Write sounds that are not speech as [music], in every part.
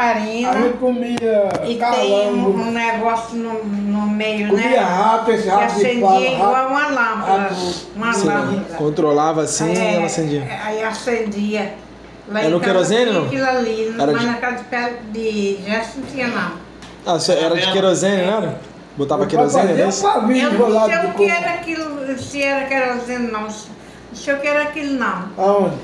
lamparina. A gente comia E tem calango. um, um negócio no, no meio, Comia né? rato, esse Que rato de acendia pau. igual Rato. uma lâmpada. rato- Uma Sim, lâmpada. controlava assim e É, ela acendia. Aí acendia. Lá Era em no casa querosene, tinha não? Aquilo ali, Era mas de- na casa de, pé- de gesto não tinha não. Ah, você era de querosene, não era? Botava querosene Fazia um nisso? pavio Eu não enrolado sei de o que coco. era aquilo, se era querosene não. Não sei o que era aquilo não. Aonde?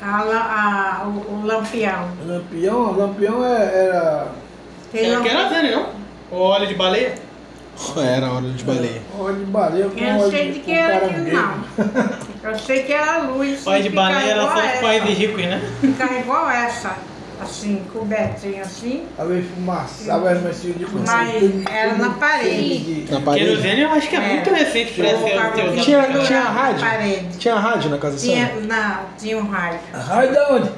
A, a- o, o lampião. Lampião, lampião é- era. Tem É lampião. querosene, não? Ou óleo de baleia? Era hora de baleia. Óleo de baleia com Eu não óleo sei de que era aquilo não. [laughs] Eu sei que era luz. Óleo de baleia era só pais de ricos, né? Ficava igual essa, assim, cobertinha assim. Às vezes fumaçava, mas tinha de Mas era na parede. Na parede. Querosene eu acho que é, É. muito recente pra ser. Tinha- tinha na rádio? Parede. Tinha rádio na casa da Tinha, na, tinha um rádio. Raio de onde?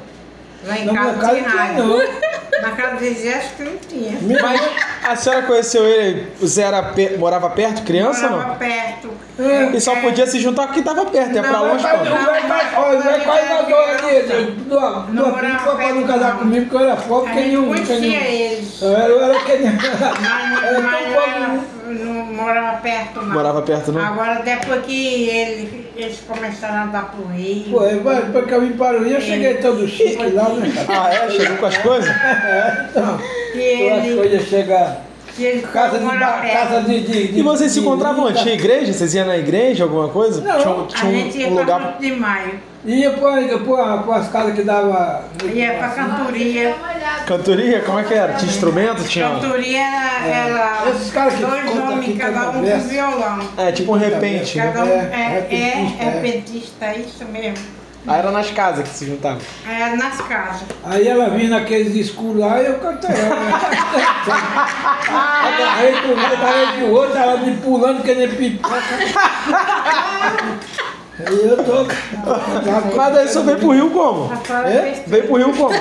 Lá em Na minha casa casa tinha [laughs] não tinha, rádio. não. Na casa de Jéssica não tinha. Mas a senhora conheceu ele, o Zé era pe- morava perto, criança Morava não? perto. É. E só podia se juntar porque tava perto, é pra Não, longe, mas pô. não. O velho quase- mandou ali. Não dua morava pra não perto, casar não. comigo, porque eu era pobre, A que gente nenhum. que conhecia eles. Eu era, eu era que nem. Mas, não, era, não morava perto, não. Morava perto, não? Agora, depois que ele, eles começaram a dar pro Rio. Pô, eu- depois que eu vim para o Rio, eu cheguei todo chique lá, né? Ah, é? Chegou com as coisas? [laughs] É, então. eu ele, chegar. que ele Casa de, casa de, de, de E vocês se encontravam onde? de- Tinha igreja? Vocês iam na igreja, alguma coisa? Não, tinha um, A tinha gente um, ia um pra lugar. 8 de maio. Ia para as casas que dava. Ia pra cantoria. Cantoria? Como é que era? Tinha instrumento? Tinha. Cantoria era Esses caras que dois homens, cada um com violão. É, tipo um repente. Cada um É, é, é, repentista, é, é. petista, é isso mesmo. Aí era nas casas que se juntavam. É nas casas. Aí ela vinha naqueles escuros lá e eu cantei. Agarrei do lado, agarrei do outro, ela me pulando que nem pipoca. Aí eu tô. Mas daí você veio pro Rio como? É? Veio pro Rio como?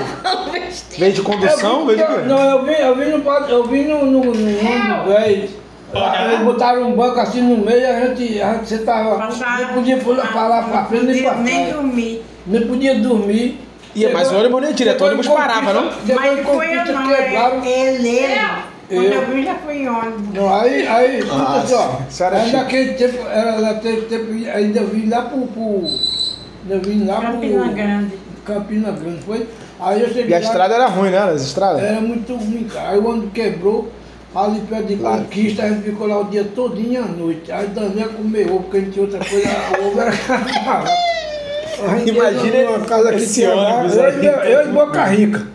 Veio de condução? Veio de eu, quê? não, eu vim, eu vim no, eu vim no, no, no ônibus velho. Aí Eles botaram um banco assim no meio e a gente, a gente sentava. Passava- Não podia pular pra lá pra frente nem pra nem trás. dormir. Nem podia dormir. Ia, mas o ônibus não ia direto, o ônibus parava, não? Mas foi eu não, quebraram. é ele. ele. Quando Eu. vim já fui em ônibus. Não, aí, aí, escuta Ah, só. aí chique. naquele tempo, era naquele tempo, ainda vim lá pro. pro ainda vim lá Campina pro. Grande. Campina Grande, foi? Aí eu cheguei E a lá, estrada era ruim, né? As estradas? Era muito ruim, cara. Aí o ônibus quebrou, ali perto de Claro. Conquista, a gente ficou lá o dia todinho à noite. Aí Daniel comeu ovo, porque a gente tinha outra coisa, o ovo era. [laughs] A Imagina numa casa que tinha lá, eu, aí. eu, eu e Boca Rica.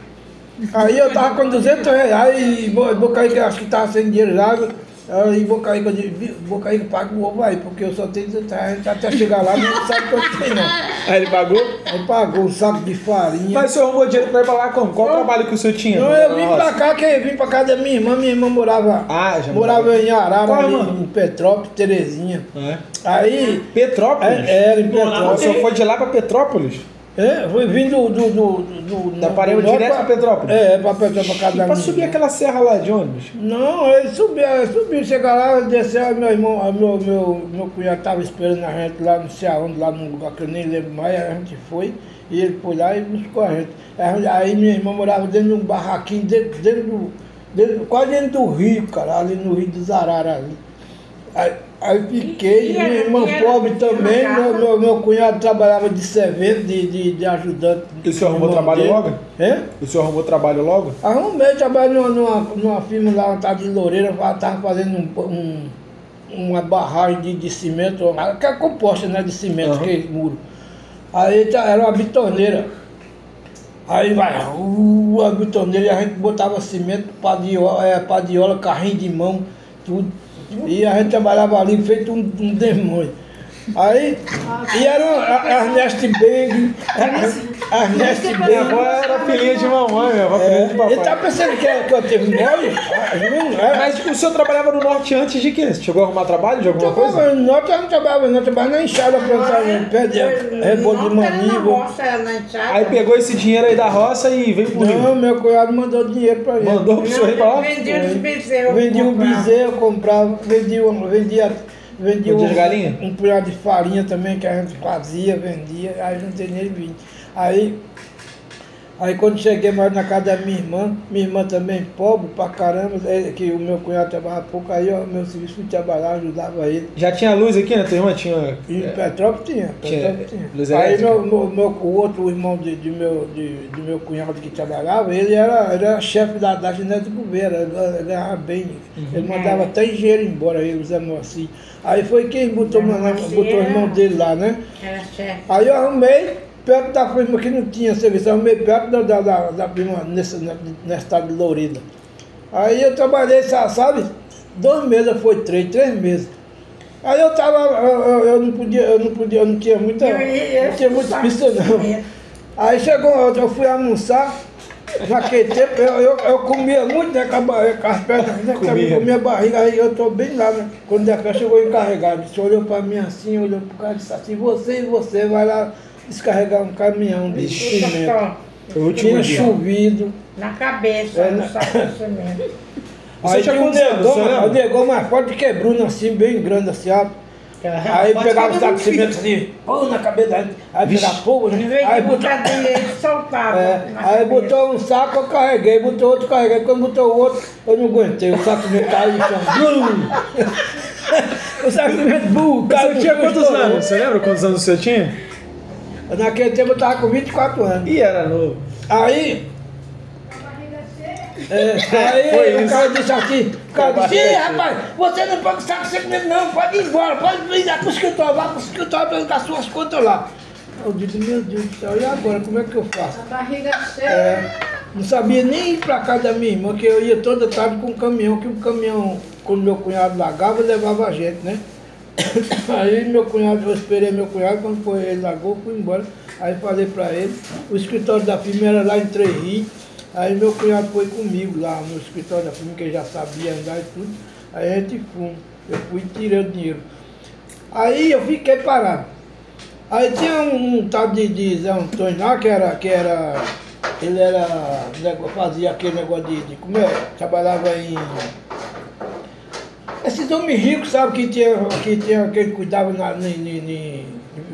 Aí eu tava com 200 reais e Bo- Boca Rica acho que tava sem dinheiro lá. Aí eu disse, "Vi- Boca Rica paga o ovo aí, porque eu só tenho 200 reais, a gente até chegar lá não sabe quanto tem não. [laughs] Aí ele pagou? Aí pagou um saco de farinha. Mas o senhor arrumou dinheiro pra ir pra lá como? Qual o trabalho que o senhor tinha? Não, eu vim pra cá, que eu vim pra casa da minha irmã, minha irmã morava, Ah, já morava em Arara, Qual ali, em Petrópolis, Terezinha. É. Aí, Petrópolis? é, era em O Petrópolis. senhor foi de lá pra Petrópolis? É, fui vindo do... do, do, do Da Paraíba norte direto pra Petrópolis? É, pra Petrópolis, pra casa minha subir aquela serra lá de ônibus? Não, ele subiu, ele subiu, chega lá, desceu, meu irmão, meu, meu, meu cunhado estava esperando a gente lá, não sei aonde, lá num lugar que eu nem lembro mais, a gente foi, e ele foi lá e buscou a gente. Aí, aí minha irmã morava dentro de um barraquinho, dentro, dentro do, dentro, quase dentro do rio, cara, ali no rio dos Araras ali. Aí, aí fiquei, E minha irmã pobre também, meu, meu, meu cunhado trabalhava de servente, de, de, de ajudante. E o senhor arrumou trabalho dele. logo? É? O senhor arrumou trabalho logo? Arrumei, trabalho numa, numa, numa firma lá, tarde em Loureira, estava fazendo um, um- uma barragem de, de cimento, que é composta né, de cimento, Aham. aquele muro. Aí tá- era uma bitoneira. Aí vai, uh, a bitoneira, e a gente botava cimento, padiola, é, padiola, carrinho de mão, tudo. E a gente trabalhava ali feito um, um demônio. Aí, e era a- Ernest Beng, a Ernest Minha Beng. avó era filhinha de mamãe, minha avó filhinha É, de ele tá papai. pensando que, que eu tive mole? É. Mas o senhor trabalhava no norte antes de quê? Você chegou a arrumar trabalho de alguma coisa? Trabalhava, nós não trabalhava, não trabalhava na enxada, plantava pé de rebolo de enxada. Aí pegou esse dinheiro aí da roça e veio pro Rio. Não, meu cunhado mandou dinheiro pra ele. Mandou pro senhor ir pra lá? Vendia os bezerros. Vendi um bezerro, comprava, vendia, um- vendia, vendia Vendia um, as galinhas? um punhado de farinha também que a gente fazia, vendia, aí juntei e vim. Aí, Aí quando cheguei mais na casa da minha irmã, minha irmã também pobre pra caramba, é, que o meu cunhado trabalhava pouco, aí o meu serviço fui trabalhar, ajudava ele. Já tinha luz aqui, né? Tua irmã tinha. E é, Petrópolis tinha, Petrópolis tinha. luz Aí meu, meu, meu- o outro irmão de, de meu, de, de meu cunhado que trabalhava, ele era, era chefe da, da Ginete Gouveia, ele ele ganhava bem. Uhum. Ele mandava até engenheiro embora, ele usando assim. Aí foi quem botou, meu, botou o irmão dele lá, né? Era chefe. Aí eu arrumei perto da firma que não tinha serviço, eu arrumei perto da, da, da, da firma nesse, na, estado de Lourida. Aí eu trabalhei, sa- sabe, dois meses, foi três, três meses. Aí eu tava, eu, eu- não podia, eu não podia, eu não tinha muita, Eu ia- não tinha muita pista não. Aí chegou, eu, eu fui almoçar, naquele tempo eu, eu, eu comia muito, né, com, a, com as pernas, né, Comia. com a minha barriga, aí eu tô bem lá, né, quando o Defé chegou encarregado, disse, olhou pra mim assim, olhou pro cara e disse assim, você e você vai lá descarregar um caminhão de cimento. Foi o último Tinha dia. chovido, Na cabeça, É, no saco de cimento. [laughs] Aí tinha um negão, lembra? o negão mais forte que Bruno, assim, bem grande assim, ó. Aí pegava o saco de cimento assim, pô na cabeça, da gente. aí pegava fogo, né? Aí botou, soltava. é, aí botou um saco, eu carreguei, botou outro, carreguei. Quando botou o outro, eu não aguentei. O saco de cimento caiu no chão. [laughs] Blum! [laughs] o saco de cimento, bum, caiu Você tinha quantos anos? Você lembra quantos anos você tinha? Naquele tempo eu tava com 24 anos. Ih, era novo. Aí. É, aí [laughs] Foi o isso. cara disse assim, o cara disse, Ih, cheia." rapaz, você não pode saco de cimento não, pode ir embora, pode vir lá pro escritório, vá pro escritório as suas contas lá. Eu disse, meu Deus do céu, e agora, como é que eu faço? A barriga cheia. É, não sabia nem ir pra casa da minha irmã, que eu ia toda tarde com o caminhão, que o caminhão, quando meu cunhado largava, levava a gente, né? Aí meu cunhado, eu esperei meu cunhado, quando foi ele largou, fui embora. Aí falei pra ele, o escritório da firma era lá em Três Rios. Aí meu cunhado foi comigo lá no escritório da firma, que já sabia andar e tudo. Aí a gente fomos, eu fui e tirei o dinheiro. Aí eu fiquei parado. Aí tinha um, um tal de, de Zé Antônio lá, que era, que era. Ele era. fazia aquele negócio de. de como é? Trabalhava em. Esses homens ricos, sabe, que tinha, que tinha, que cuidava na, em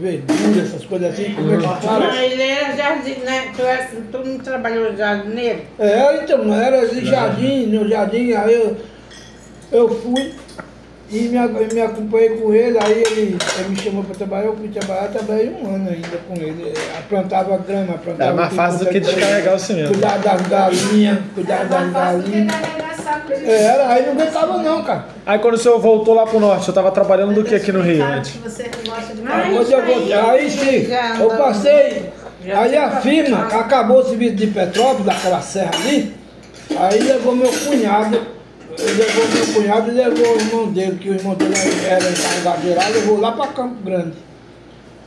verdura, essas coisas assim, como é que fala? Não, ele era jardineiro, né? Tu, é- tu não trabalhou jardineiro? É, então, era de jardim, no jardim, aí eu, eu fui e me, ac- me acompanhei com ele, aí ele, ele me chamou para trabalhar, eu fui trabalhar, trabalhei um ano ainda com ele. Eu plantava grama, plantava. Era mais fácil do que é descarregar o cimento. Cuidar das galinhas, cuidar das galinhas. É, Era, aí não aguentava não, cara. Aí quando o senhor voltou lá pro norte, o senhor tava trabalhando do que aqui no Rio Cara, antes? que você gosta de Não, carregar. Aí, eu voltei, aí sim, eu passei. Aí a firma, acabou o serviço de Petrópolis, daquela serra ali, aí levou meu cunhado, levou meu cunhado e levou o irmão dele, que o irmão dele era encarregado geral, levou lá para Campo Grande.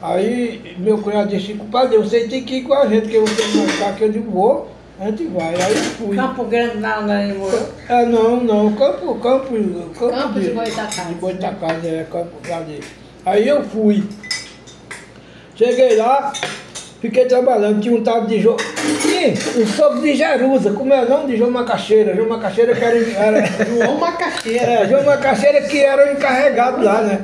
Aí meu cunhado disse, compadre, você tem que ir com a gente, que você não ficar, que eu digo, vou, a gente vai. Aí eu fui. Campo Grande não, ele morou. É, não, não, campo, campo, campo, Campo de Goitacazes. De Goitacazes, é, campo ali. Aí eu fui. Cheguei lá, fiquei trabalhando, tinha um tal de João. Sim, o sogro de Jerusa, como é o nome de João Macaxeira? João Macaxeira que era. era [laughs] João Macaxeira. é, João Macaxeira que era o encarregado lá, né?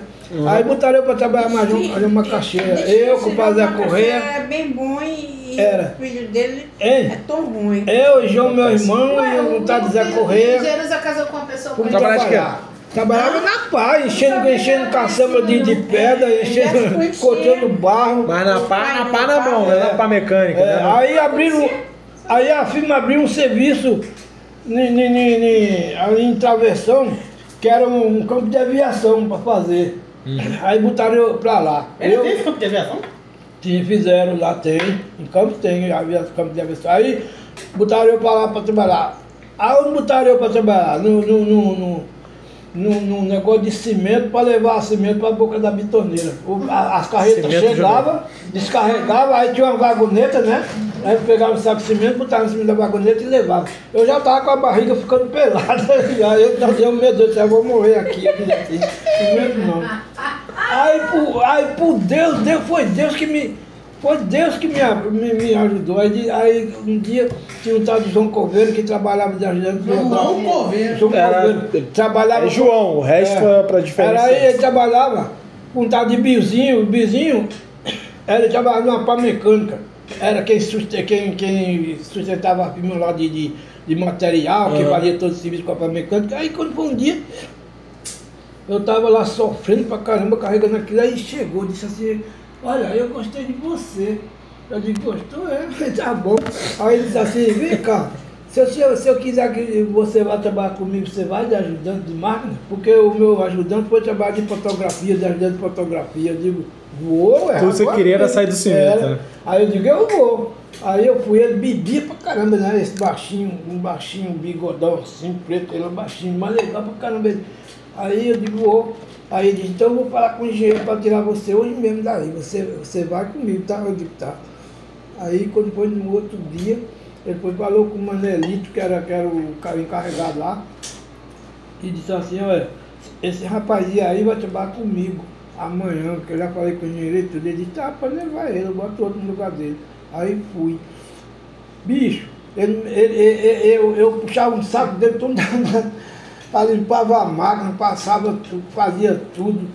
Aí botaram eu pra trabalhar mais João, João Macaxeira. Eu, com o Zé Correia. É bem bom e Era. o filho dele Hein? é tão ruim. Eu, João, meu irmão, Ué, e o tal de Zé Correia. Jerusa casou com uma pessoa quê? trabalhar. Trabalhava na pá, enchendo, enchendo caçamba de, de pedra, enchendo, [laughs] cortando barro. Mas na pá, na pá na mão, né? Na pá mecânica, É, né? aí abriram, aí a firma abriu um serviço ni- ni- ni- ni- ali em Travessão, que era um, um campo de aviação para fazer. Aí botaram eu pra lá. Ele Eu, teve campo de aviação? Sim, fizeram, lá tem, em Campos tem havia campo de aviação. Aí botaram eu para lá para trabalhar. Aonde botaram eu para trabalhar? No, no, no, no, no- no negócio de cimento para levar cimento para a boca da bitoneira. O- a- as carretas chegavam, descarregavam, aí tinha uma vagoneta, né? Aí pegava o saco de cimento, botava em cima da vagoneta e levava. Eu já estava com a barriga ficando pelada, [laughs] já eu dizia, meu Deus do céu, eu vou morrer aqui. Cimento não. Aí por, aí por Deus, Deus, foi Deus que me. Foi Deus que me, me, me ajudou. Aí, aí um dia tinha um tal de João Corveiro que trabalhava de ajudante. João Corveiro. João Era- Corveiro. Trabalhava. É João, o resto é pra diferença. Era aí, ele trabalhava com um tal de Bizinho. O Bizinho, ele trabalhava numa pá mecânica. era quem, suste- quem, quem sustentava a firma lá de, de, de material, que Aham. fazia todo o serviço com a mecânica. Aí quando foi um dia, eu estava lá sofrendo pra caramba, carregando aquilo, aí chegou, disse assim, olha, eu gostei de você. Eu digo, gostou? É, [laughs] tá bom. Aí ele disse assim, vem cá, se eu, se eu, se eu quiser que você vá trabalhar comigo, você vai de ajudante de máquina? Porque o meu ajudante foi trabalhar de fotografia, de ajudante de fotografia. Eu digo, vou, é. Que você queria era mesmo." sair do cimento, Era. né? Aí eu digo, eu vou. Aí eu fui, ele bebia pra caramba, né? Esse baixinho, um baixinho, um bigodão assim, preto, ele é baixinho, mas legal pra caramba. ele. Aí eu digo, vou. Aí ele disse, então eu vou falar com o engenheiro para tirar você hoje mesmo daí. Você, você vai comigo, tá? Eu digo, tá. Aí quando foi no outro dia, foi, falou com o Manelito, que era, que era o cara encarregado lá, e disse assim, olha, esse rapazinho aí vai trabalhar comigo amanhã, porque eu já falei com o engenheiro tudo. Ele disse, tá, pode levar ele, eu boto outro no lugar dele. Aí fui. Bicho, ele, ele- ele- eu, eu puxava um saco dele todo [laughs] limpava a máquina, passava tudo, fazia tudo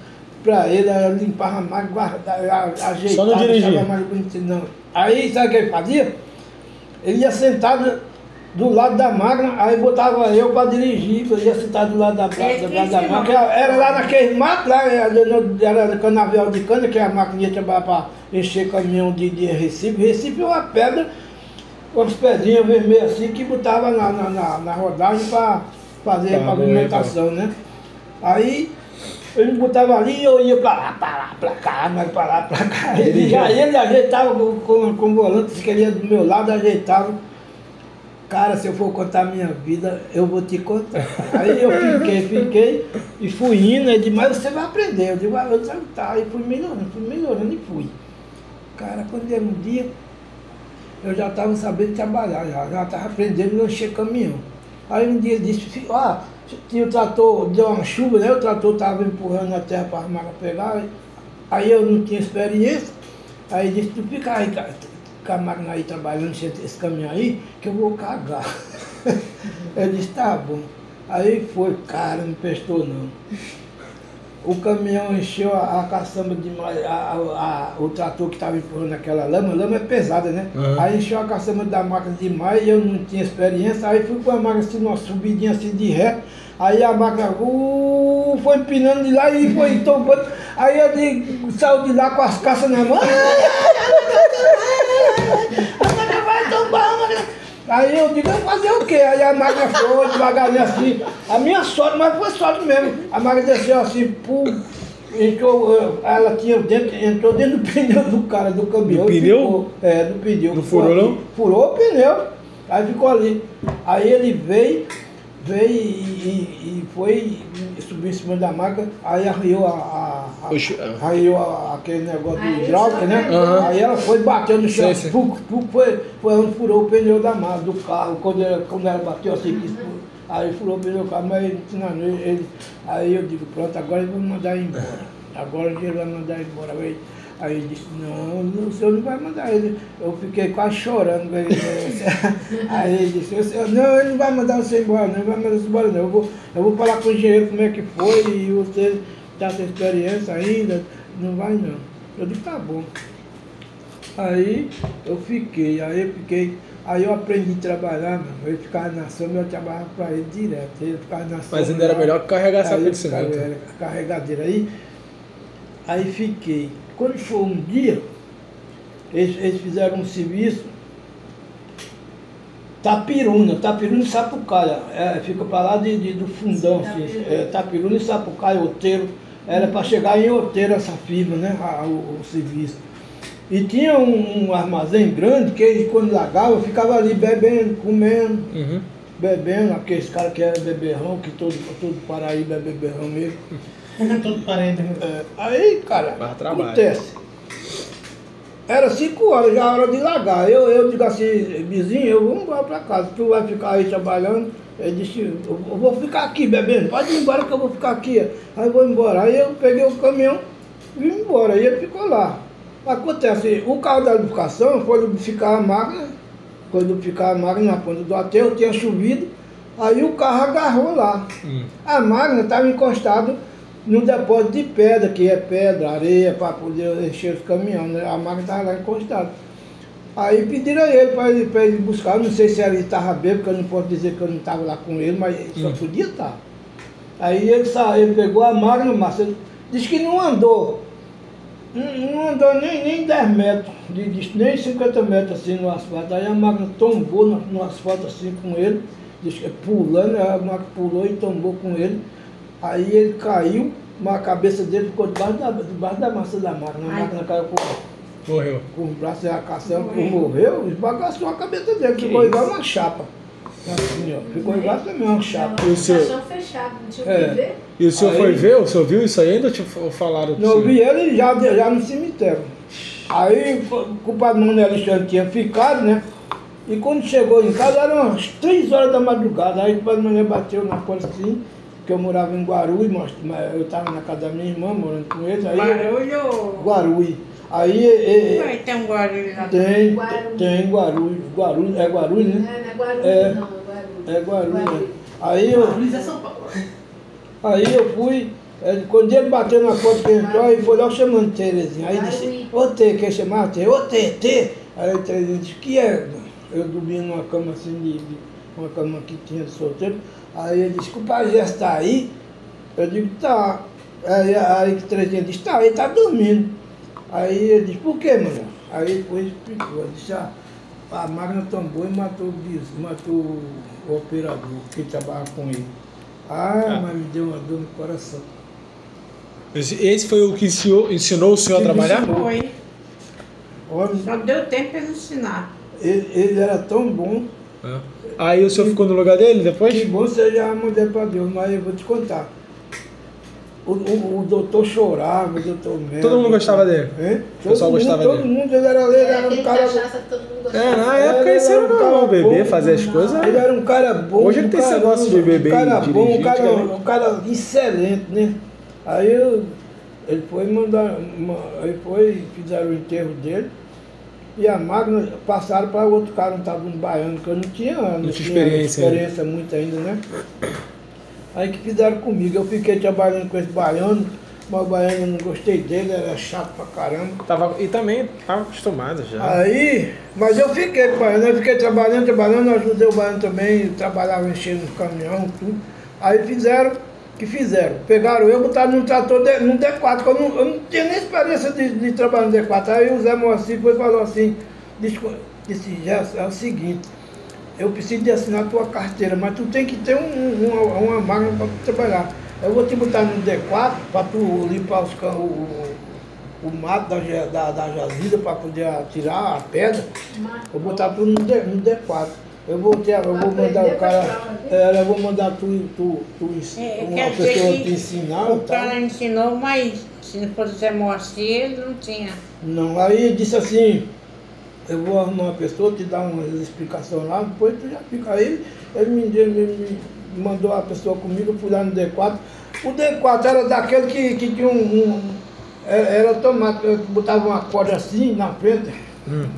para ele, eu limpava a máquina, guardava, ajeitava, Só não dirigia. deixava a máquina bonitinha, não. Aí sabe o que ele fazia? Ele ia sentado do lado da máquina, aí botava eu para dirigir, eu ia sentar do lado da, da, lado da ensinou. máquina. Era lá naquele mato, lá era, canavial de cana, que a máquina ia trabalhar para encher caminhão de, de Recife. Recife é uma pedra, umas pedrinhas vermelhas assim, que botava na, na, na, na rodagem para fazer Tá, pavimentação, né? Aí ele botava ali e eu ia para lá, para lá, para cá, mas para lá, para cá. Ele, já, ele ajeitava com, com, com o volante, que ele ia do meu lado, ajeitava. Cara, se eu for contar a minha vida, eu vou te contar. Aí eu fiquei, fiquei e fui indo, ele disse, mas você vai aprender. Eu digo, ah, eu disse, tá, aí fui melhorando, fui melhorando e fui. Cara, quando era um dia, eu já estava sabendo trabalhar, já já estava aprendendo a encher caminhão. Aí um dia ele disse, "Fi- ah, tinha o trator, deu uma chuva, né? O trator estava empurrando a terra para armar para pegar. Aí eu não tinha experiência. Aí disse, tu fica aí, com a máquina aí trabalhando, esse caminhão aí, que eu vou cagar. [laughs] eu disse, tá bom. Aí foi, cara, não prestou não. O caminhão encheu a, a caçamba de a, a- o trator que estava empurrando aquela lama, a lama é pesada, né? Uhum. Aí encheu a caçamba da máquina demais e eu não tinha experiência, aí fui com a máquina assim, numa subidinha assim de ré, aí a máquina uh, foi empinando de lá e foi tombando. Aí eu digo, saiu de lá com as caças na mão. [laughs] A máquina vai tombar, a máquina. Aí eu digo, eu vou fazer o quê? Aí a máquina foi devagarinho assim. A minha sorte, mas foi sorte mesmo. A máquina desceu assim, pum, entrou, ela tinha dentro, entrou dentro do [laughs] pneu do cara, do caminhão. Do pneu? ficou, é, do pneu. Não furou, não? Furou o pneu. Aí ficou ali. Aí ele veio, veio e, e- e foi subiu em cima da máquina, aí arranhou a, a, a, ah. arranhou a- aquele negócio de hidráulica, né? Aham. Aí ela foi batendo no chão, sei. Puc, puc, foi, foi onde furou o pneu da massa, do carro, quando ela, quando ela bateu assim, que furou. aí furou o pneu do carro, mas ele, não, ele, ele- aí eu digo, pronto, agora ele vai me mandar embora. Agora ele vai mandar embora. Aí, aí ele disse, não, o senhor não vai mandar ele. Eu fiquei quase chorando. ele. [laughs] Aí ele disse, "O senhor- não, ele não vai mandar você embora, não, ele vai mandar você embora não. Eu vou, eu vou falar com o engenheiro como é que foi e você está sem experiência ainda, não vai não. Eu disse, tá bom. Aí eu fiquei, aí eu fiquei, aí eu aprendi a trabalhar, mano. Eu ficava na sombra, eu trabalhava para ele direto. Ele ficava na sombra. Mas ainda era melhor que carregar essa de cimento. era carregadeira. Aí, aí fiquei. Quando foi um dia, eles, eles fizeram um serviço, Tapiruna, Tapiruna e Sapucaia. É, fica para lá de, de- do fundão, assim. É, Tapiruna e Sapucaia, Oteiro. Era para chegar em Oteiro essa firma, né? a- o, o serviço. E tinha um, um armazém grande que eles, quando largavam, ficava ali bebendo, comendo Uhum. bebendo, aqueles caras que eram beberrão, que todo, todo Paraíba é beberrão mesmo. Todo parede. É, aí, cara, acontece. Era cinco horas, já era hora de largar. Eu, eu digo assim, vizinho, eu vou embora pra casa. Tu vai ficar aí trabalhando? Ele disse, eu eu vou ficar aqui bebendo, pode ir embora que eu vou ficar aqui. Aí eu vou embora. Aí eu peguei o caminhão e vim embora. E ele ficou lá. Acontece, o carro da lubrificação foi lubrificar a máquina, foi lubrificar a máquina na ponta do aterro, tinha chovido, aí o carro agarrou lá. Hum. A máquina estava encostada no depósito de pedra, que é pedra, areia, para poder encher os caminhões. Né? A máquina estava lá encostada. Aí pediram a ele para ele, ele buscar, não sei se ele estava bêbado, porque eu não posso dizer que eu não estava lá com ele, mas só podia estar. Aí ele saiu, ele pegou a máquina, Márcio, disse que não andou. Não, não andou nem, nem 10 metros, de- nem 50 metros assim no asfalto. Aí a máquina tombou no, no asfalto assim com ele, disse que pulando, a máquina pulou e tombou com ele. Aí ele caiu, mas a cabeça dele ficou debaixo da, debaixo da massa da máquina. A máquina caiu com, Morreu. com os braços e a caçamba, Morreu. morreu, esbagaçou a cabeça dele, Que ficou isso? igual uma chapa. Assim, ó, ficou igual também uma chapa. E o senhor- Caixão fechado, não tinha o É. que ver. E o senhor Aí- foi ver? O senhor viu isso aí ainda ou falaram? Não, eu vi ele já, já no cemitério. Aí o culpado Mano Alexandre tinha ficado, né? E quando chegou em casa, eram umas 3 horas da madrugada. Aí o padre Mané bateu na porta assim, que eu morava em Guarulhos, mas eu estava na casa da minha irmã, morando com eles. Aí, Barulho. Guarulhos. Aí é, é, ter um barulho lá. tem, Guarulhos. tem Guarulhos. Guarulhos, é Não né? é, não é Guarulhos, É. não, é Guarulhos. É né? Aí eu, é São Paulo. Aí eu fui, eh, quando ele bateu na porta que entrou, aí foi logo chamando Terezinha. Aí disse, ô Tê, quer chamar Tê? Ô Tê, Tê. Aí Terezinha disse, que é? Eu dormia numa cama assim, de, de- uma cama que tinha de solteiro. Aí ele disse, o pajé está aí? Eu digo, tá. Aí, aí que Terezinha disse, tá, ele tá dormindo. Aí ele disse, por quê, mano? Aí depois explicou, ele disse, ah, a máquina tombou e matou o bis, matou o operador que trabalhava com ele. Ah, mas me deu uma dor no coração. Esse, esse foi o que ensinou, ensinou o senhor a Que me trabalhar? ensinou. Foi. Olha, Só deu tempo para ele ensinar. ele, ele era tão bom, É. Aí o senhor ficou no lugar dele depois? que bom seja a mulher para Deus, mas eu vou te contar. O, o, o doutor chorava, o doutor Melo. Todo mundo gostava dele? Hein? O pessoal todo gostava mundo, dele? Todo mundo, ele era, ele É era um cara... cachaça todo mundo gostava. É, na Ele época era isso era um cara normal, beber, bom. fazer as coisas. Ele era um cara bom. Hoje é que um tem esse negócio de beber Um cara e bom, um dirigir, cara, um cara excelente, né? Aí eu, ele foi mandar, aí foi, fizeram o enterro dele. E a máquina passaram para outro cara, um um baiano, que eu não tinha, não tinha tinha experiência ainda. experiência muito ainda, né? Aí que fizeram comigo, eu fiquei trabalhando com esse baiano, mas o baiano eu não gostei dele, era chato pra caramba. Tava, e também tava acostumado já. Aí, mas eu fiquei com o baiano, eu fiquei trabalhando, trabalhando, ajudei o baiano também, trabalhava enchendo o caminhão, tudo. Aí fizeram, que fizeram? Pegaram eu, botaram num trator, de, num D4, que eu não, eu não tinha nem experiência de, de trabalhar no D4. Aí o Zé Moacir foi e falou assim, disse, disse Gerson, é o seguinte, eu preciso de assinar a tua carteira, mas tu tem que ter um, um- uma, uma máquina para trabalhar. Eu vou te botar no D4 para tu limpar os, can- o, o, mato da, da, da jazida para poder tirar a pedra. Vou botar tudo no, D, no D4. Eu vou, ter, eu vou mandar o cara. É, eu vou mandar tu, tu, tu É, uma pessoa te ensinar. O tal. cara ensinou, mas se não fosse Zé Moacir, ele não tinha. Não, aí ele disse assim, eu vou arrumar uma pessoa, te dar uma explicação lá, depois tu já fica. Aí ele, me, deu- me- me mandou a pessoa comigo, eu fui lá no D4. O D4 era daquele que, que tinha um. um- era, era tomate, eu botava uma corda assim na frente,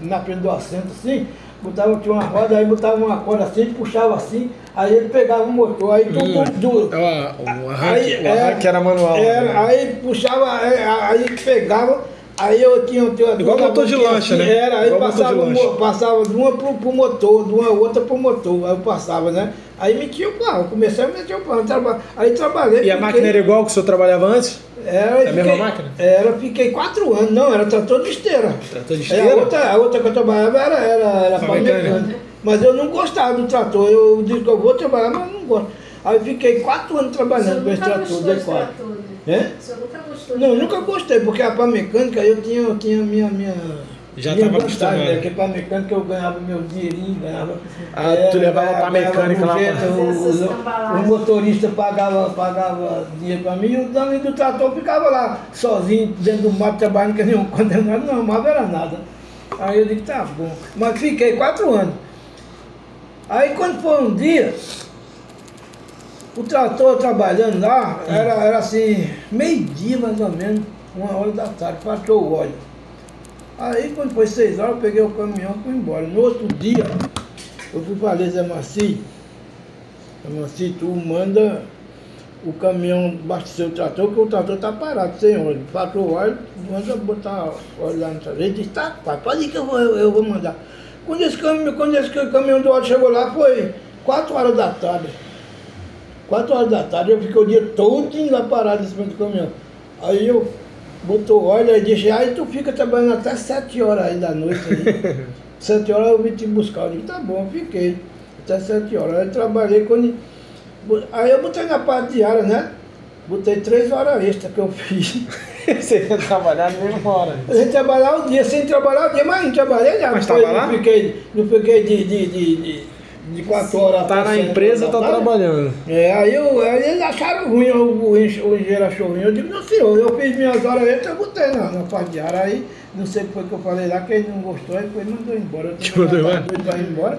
na frente do assento assim, botava, tinha uma roda, aí botava uma corda assim, puxava assim, aí ele pegava o motor, aí tu, tu, tu, É o, o arranque, Aí, o arranque é, era manual. Era, né? aí puxava, é, aí pegava, aí eu tinha, tinha Igual duas motor de lancha, assim, né? Era, aí Igual motor de passava, mo- passava de uma pro, pro motor, de uma outra pro motor, aí eu passava, né? Aí metia o pau, comecei a meter o pau, traba- aí trabalhei. E a fiquei- máquina era igual que o senhor trabalhava antes? era, É a mesma máquina? Era, fiquei quatro anos, não, era trator de esteira. Trator de É, esteira? a, outra, a outra que eu trabalhava era, era, era para mecânica. mecânica. Mas eu não gostava do trator, eu disse que eu vou trabalhar, mas eu não gosto. Aí fiquei quatro anos trabalhando com esse nunca trator gostou de D4. trator, né? É? O senhor nunca gostou de Não, nunca gostei, porque a pá mecânica eu tinha, eu tinha minha, minha. Já minha tava vantagem, acostumado. Né? Porque pá mecânica eu ganhava meu dinheirinho, ganhava. Ah, tu levava ganhava mecânica lá pra- o, o- o motorista pagava, pagava dinheiro pra mim e o dono do trator ficava lá sozinho dentro do mato trabalhando que nenhum [laughs] condenado, não arrumava era nada. Aí eu digo, tá bom. Mas fiquei quatro anos. Aí quando foi um dia, o trator trabalhando lá, era, era assim, meio-dia mais ou menos, uma hora da tarde, passou o óleo. Aí quando foi seis horas, eu peguei o caminhão e fui embora. No outro dia, eu fui falei, Zé Maci, Zé Maci, tu manda, o caminhão abasteceu o trator, que o trator está parado, sem óleo. Faltou óleo, manda botar óleo lá no trator. Ele disse, tá, pai, pode ir que eu vou, eu, eu vou mandar. Quando esse, caminhão, quando esse caminhão do óleo chegou lá, foi 4 horas da tarde. 4 horas da tarde, eu fiquei o dia todo lá parado em cima do caminhão. Aí eu botou óleo e disse, aí tu fica trabalhando até 7 horas aí da noite [laughs] aí. 7 horas eu vim te buscar. Eu disse, tá bom, fiquei. Até 7 horas. Aí trabalhei quando. Aí eu botei na parte diária, né? Botei 3 horas extra que eu fiz. [laughs] Você ia trabalhar na mesma hora. A gente trabalhar o dia, sem trabalhar o dia, mas não trabalhei já. Mas Foi- tava lá? Não fiquei, não fiquei de, de, de, de, de 4 horas. Tá na empresa, tá trabalhando. É, aí, eu, aí eles acharam ruim, o, o, engenheiro achou ruim. Eu digo, não senhor, eu fiz minhas horas extras, eu botei na, na parte diária. Aí, não sei o que foi que eu falei lá, que ele não gostou, aí foi e mandou embora. Eu Te mandou já embora? tava doido pra ir embora.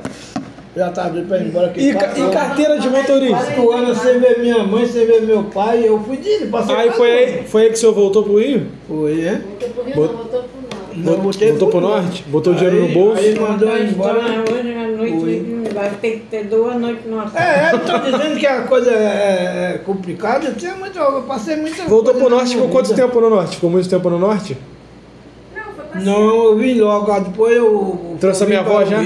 Já tava doido pra ir embora. E, ca- quatro e carteira de motorista? Quatro anos sem ver minha mãe, sem ver meu pai, eu fui de passei Aí quatro foi aí, foi aí que o senhor voltou pro Rio? Foi, é? Voltou pro Rio, Bot- não, voltou pro. Não, botei Voltou pro norte? Botou o dinheiro no Aí- bolso? Aí mandou Então, embora. Hoje à noite Foi. vai ter que ter duas noites no hotel. É, eu tô dizendo que a coisa é, é complicada, eu, tinha muito, eu passei muita Voltou pro norte, ficou quanto tempo no norte? Ficou muito tempo no norte? Não, foi pra Não, eu vim logo, ah, depois eu... Trouxe eu a minha avó para já?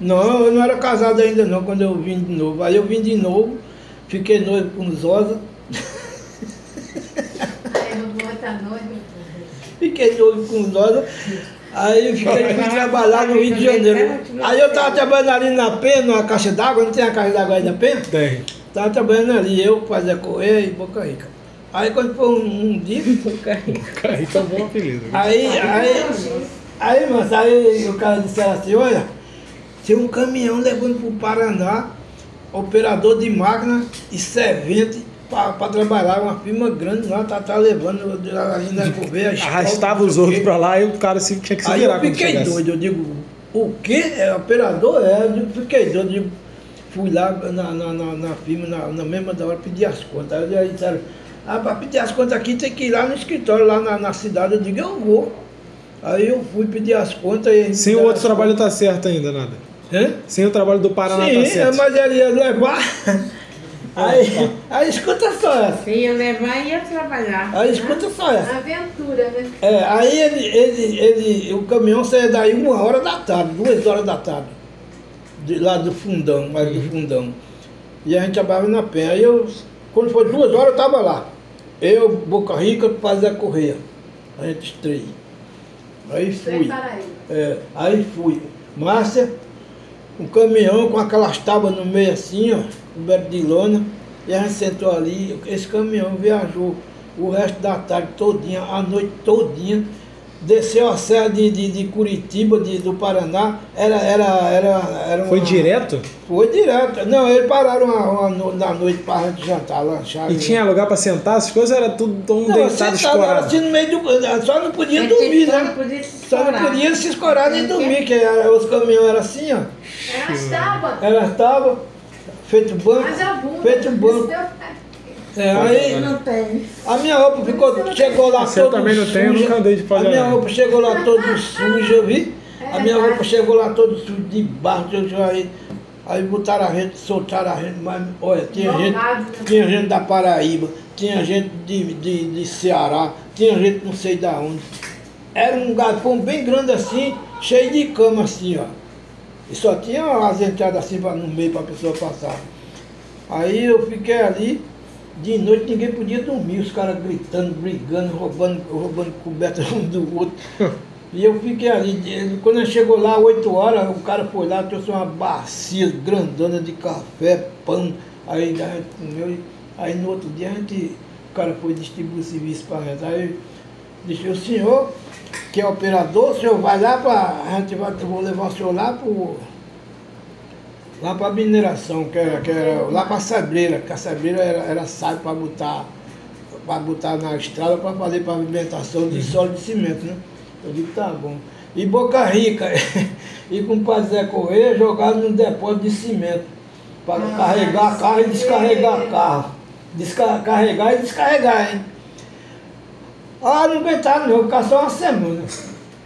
Não, eu não era casado ainda não, quando eu vim de novo. Aí eu vim de novo, fiquei noivo com Zosa, [laughs] Aí eu vou outra noite. Fiquei noivo com Zosa, aí eu fiquei, fui [laughs] trabalhar no Rio de Janeiro. Aí eu tava trabalhando ali na Penha, numa caixa d'água, não tem a caixa d'água aí na Penha? Tem. Tava trabalhando ali, eu, Fazia Correia e Boca Rica. Aí quando foi um, um dia, [laughs] Aí tá bom apelido. aí, aí, aí, mas aí o cara disse assim, olha, tem um caminhão levando pro Paraná, operador de máquina e servente para trabalhar, uma firma grande lá, tá, tá levando, a gente vai comer, a escola, Arrastava os outros pra lá e o cara se- tinha que se Aí virar eu quando fiquei chegasse. doido, eu digo, o quê? É operador? É, eu digo, fiquei doido, eu digo, fui lá na, na, na, na firma, na, na mesma da hora, pedir as contas. Aí disseram, ah, para pedir as contas aqui tem que ir lá no escritório, lá na, na cidade. Eu digo, eu vou. Aí eu fui pedir as contas e... Sem o outro as trabalho tá certo ainda, nada. contas. Hã? Sem o trabalho do Paraná Sim, tá certo. mas ele ia levar. [laughs] Aí, [laughs] aí escuta só essa. Ia levar, ia trabalhar. Aí escuta só essa. Aventura, né? É, aí ele, ele, ele, o caminhão saía daí uma hora da tarde, duas horas da tarde, de lá do fundão, mais do fundão. E a gente trabalhava na penha. Aí eu, quando foi duas horas, eu estava lá. Eu, Boca Rica, Pazé Correia. A gente três. Aí fui. É, aí fui. Márcia, um caminhão com aquelas tábuas no meio assim, ó, coberto de lona, e a gente sentou ali, esse caminhão viajou o resto da tarde todinha, a noite todinha, desceu a serra de, de, de Curitiba, de, do Paraná, era, era, era, era Foi uma- direto? Foi direto. Não, eles pararam uma, uma no- na noite para jantar, lanchar. E tinha lugar pra sentar? As coisas era tudo tão não, deitado, sentado, era escorado. assim no meio do... Só não podia Mas dormir, só não né? podia se Só não podia se escorar nem dormir, que era- os caminhões eram assim, ó. Era as tábuas. Ela estava feito banco, Mas a bunda. feito banco. É, aí Não tem. a minha roupa ficou, chegou lá eu toda também não tenho, eu suja. nunca andei de A palha minha roupa chegou lá toda suja, vi? A minha roupa chegou lá toda suja de barro, eu aí, aí botaram a gente, soltaram a gente, mas olha, tinha gente, né? tinha gente da Paraíba, tinha gente de, de, de Ceará, tinha gente não sei da onde. Era um galpão bem grande assim, cheio de cama assim, ó. E só tinha as entradas assim pra- no meio para a pessoa passar. Aí eu fiquei ali, de noite ninguém podia dormir, os caras gritando, brigando, roubando, roubando coberta [laughs] um do outro. E eu fiquei ali, quando chegou lá, 8 horas, o cara foi lá, trouxe uma bacia grandona de café, pão, aí a gente comeu, aí no outro dia a gente, o cara foi distribuir o serviço para gente. Aí disse, o senhor, que é operador, o senhor vai lá para. A gente vai, vou levar o senhor lá para lá para mineração, que era, que era lá para a sabreira, que a sabreira era, era sábio para botar, para botar na estrada para fazer pavimentação de solo de cimento, né? Eu digo, tá bom. E Boca Rica, [laughs] e com o Pai Zé Correia jogado num depósito de cimento, para carregar carro e descarregar carro. Desca- carregar e descarregar, hein? Ah, não aguentaram não, ficar só uma semana.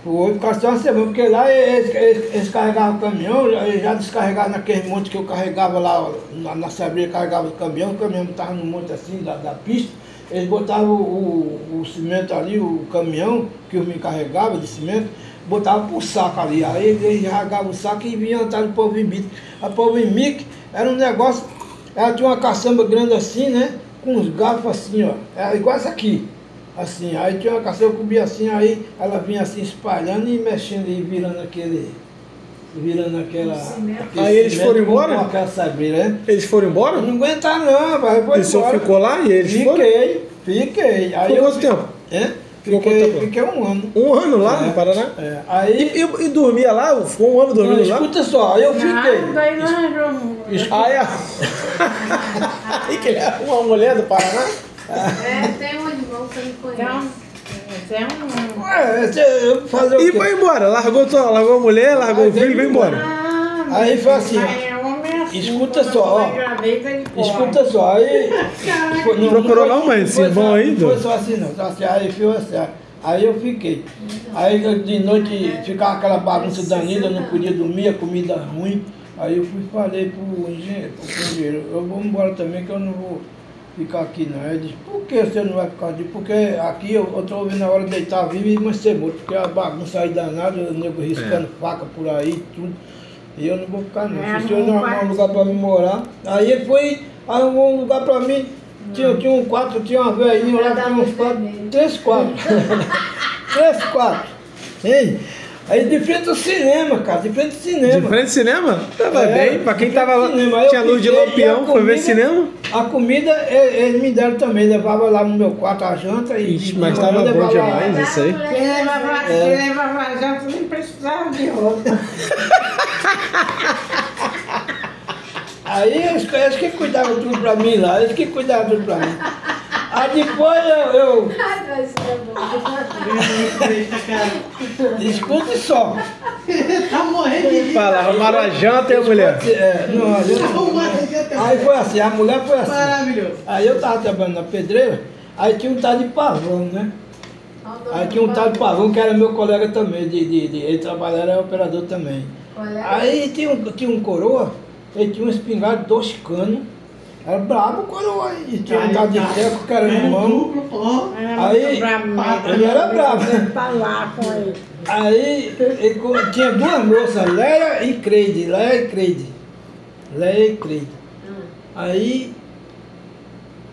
Por causa de uma semana, porque lá eles, eles, eles carregavam o caminhão, eles já descarregavam naquele monte que eu carregava lá, na, na Sabria, carregava o caminhão, o caminhão estava no monte assim, da, da pista, eles botavam o, o, o cimento ali, o caminhão que eu me carregava de cimento, botavam pro saco ali, aí eles rasgavam o saco e vinham atrás do povo em bico. A povo mic era um negócio, ela tinha uma caçamba grande assim, né, com uns garfos assim, ó, era igual essa aqui. Assim, aí tinha uma caçamba que comia assim, aí ela vinha assim espalhando e mexendo e virando aquele. Virando aquela. aquele Aí eles foram embora? Com aquela sabreira, né? Eles foram embora? Eu não aguentar não, vai, foi E o senhor embora. ficou lá e eles foram? Fiquei, fiquei. Aí Ficou eu quanto tempo? É? Ficou Fiquei, quanto tempo? fiquei um ano. Um ano lá É. no Paraná? É, E, aí. e- e dormia lá? Ficou um ano Não, dormindo lá? escuta só, aí eu fiquei. Nada, aí nós arrumamos. Aí, a... [laughs] aí que ele é uma mulher do Paraná? É, tem um irmão que eu não Então, conheço. é um... Ué, fazer E foi embora, largou, tua- largou a mulher, largou Aí o filho e foi embora. Ah, Aí foi assim, mas é homem assim, Escuta só, ó. Escuta só, aí. foi- Procurou não, mas esse foi irmão só- aí, Não foi só assim, não. Só assim, aí foi assim. Aí eu fiquei. Aí de noite ficava aquela bagunça danada, eu não podia dormir, a comida ruim. Aí eu fui e falei pro engenheiro, pro engenheiro, eu vou embora também que eu não vou ficar aqui não. Ele disse, por que você não vai ficar aqui? Porque aqui eu, eu tô ouvindo a hora de deitar vivo e amanhecer morto, porque a bagunça aí danada, o nego riscando É. faca por aí, tudo. E eu não vou ficar não. É, Se o senhor não arrumar um lugar pra mim morar. Aí ele foi, arrumou um lugar pra mim. Tinha, tinha um quarto, tinha uma velhinha lá, tinha uns quatro, três quartos. [laughs] três quartos. Hein? Aí de frente ao cinema, cara, de frente ao cinema. De frente ao cinema? Tava É, bem, pra quem tava lá, tinha luz de lampião, foi ver cinema. A comida eles me deram também, levava lá no meu quarto a janta e. Ixi, mas tava bom levava lá. demais. isso aí. Quem levava, É. quem levava a janta nem precisava de roupa. Aí eles, eles que cuidavam tudo pra mim lá, eles que cuidavam tudo pra mim. Aí depois eu, eu Ai, mas é bom. escute só. Tá morrendo de rir. Fala, arrumaram a janta e a mulher. É, não, a gente- aí foi assim, a mulher foi assim. Maravilhoso. Aí eu tava trabalhando na pedreira, aí tinha um tal de pavão, né? Aí tinha um tal de pavão que era meu colega também, de, de, de- ele trabalhava, era operador também. Aí tinha um, tinha um coroa, ele tinha um espingarda, dois canos, era brabo o coroa, e tinha um tal de teco que era irmão. duplo, ó. Era Aí, muito bravo mesmo. ele era né? Tá com ele. Aí ele tinha duas moças, Leia e Creide, Leia e Creide. Leia e Creide. Aí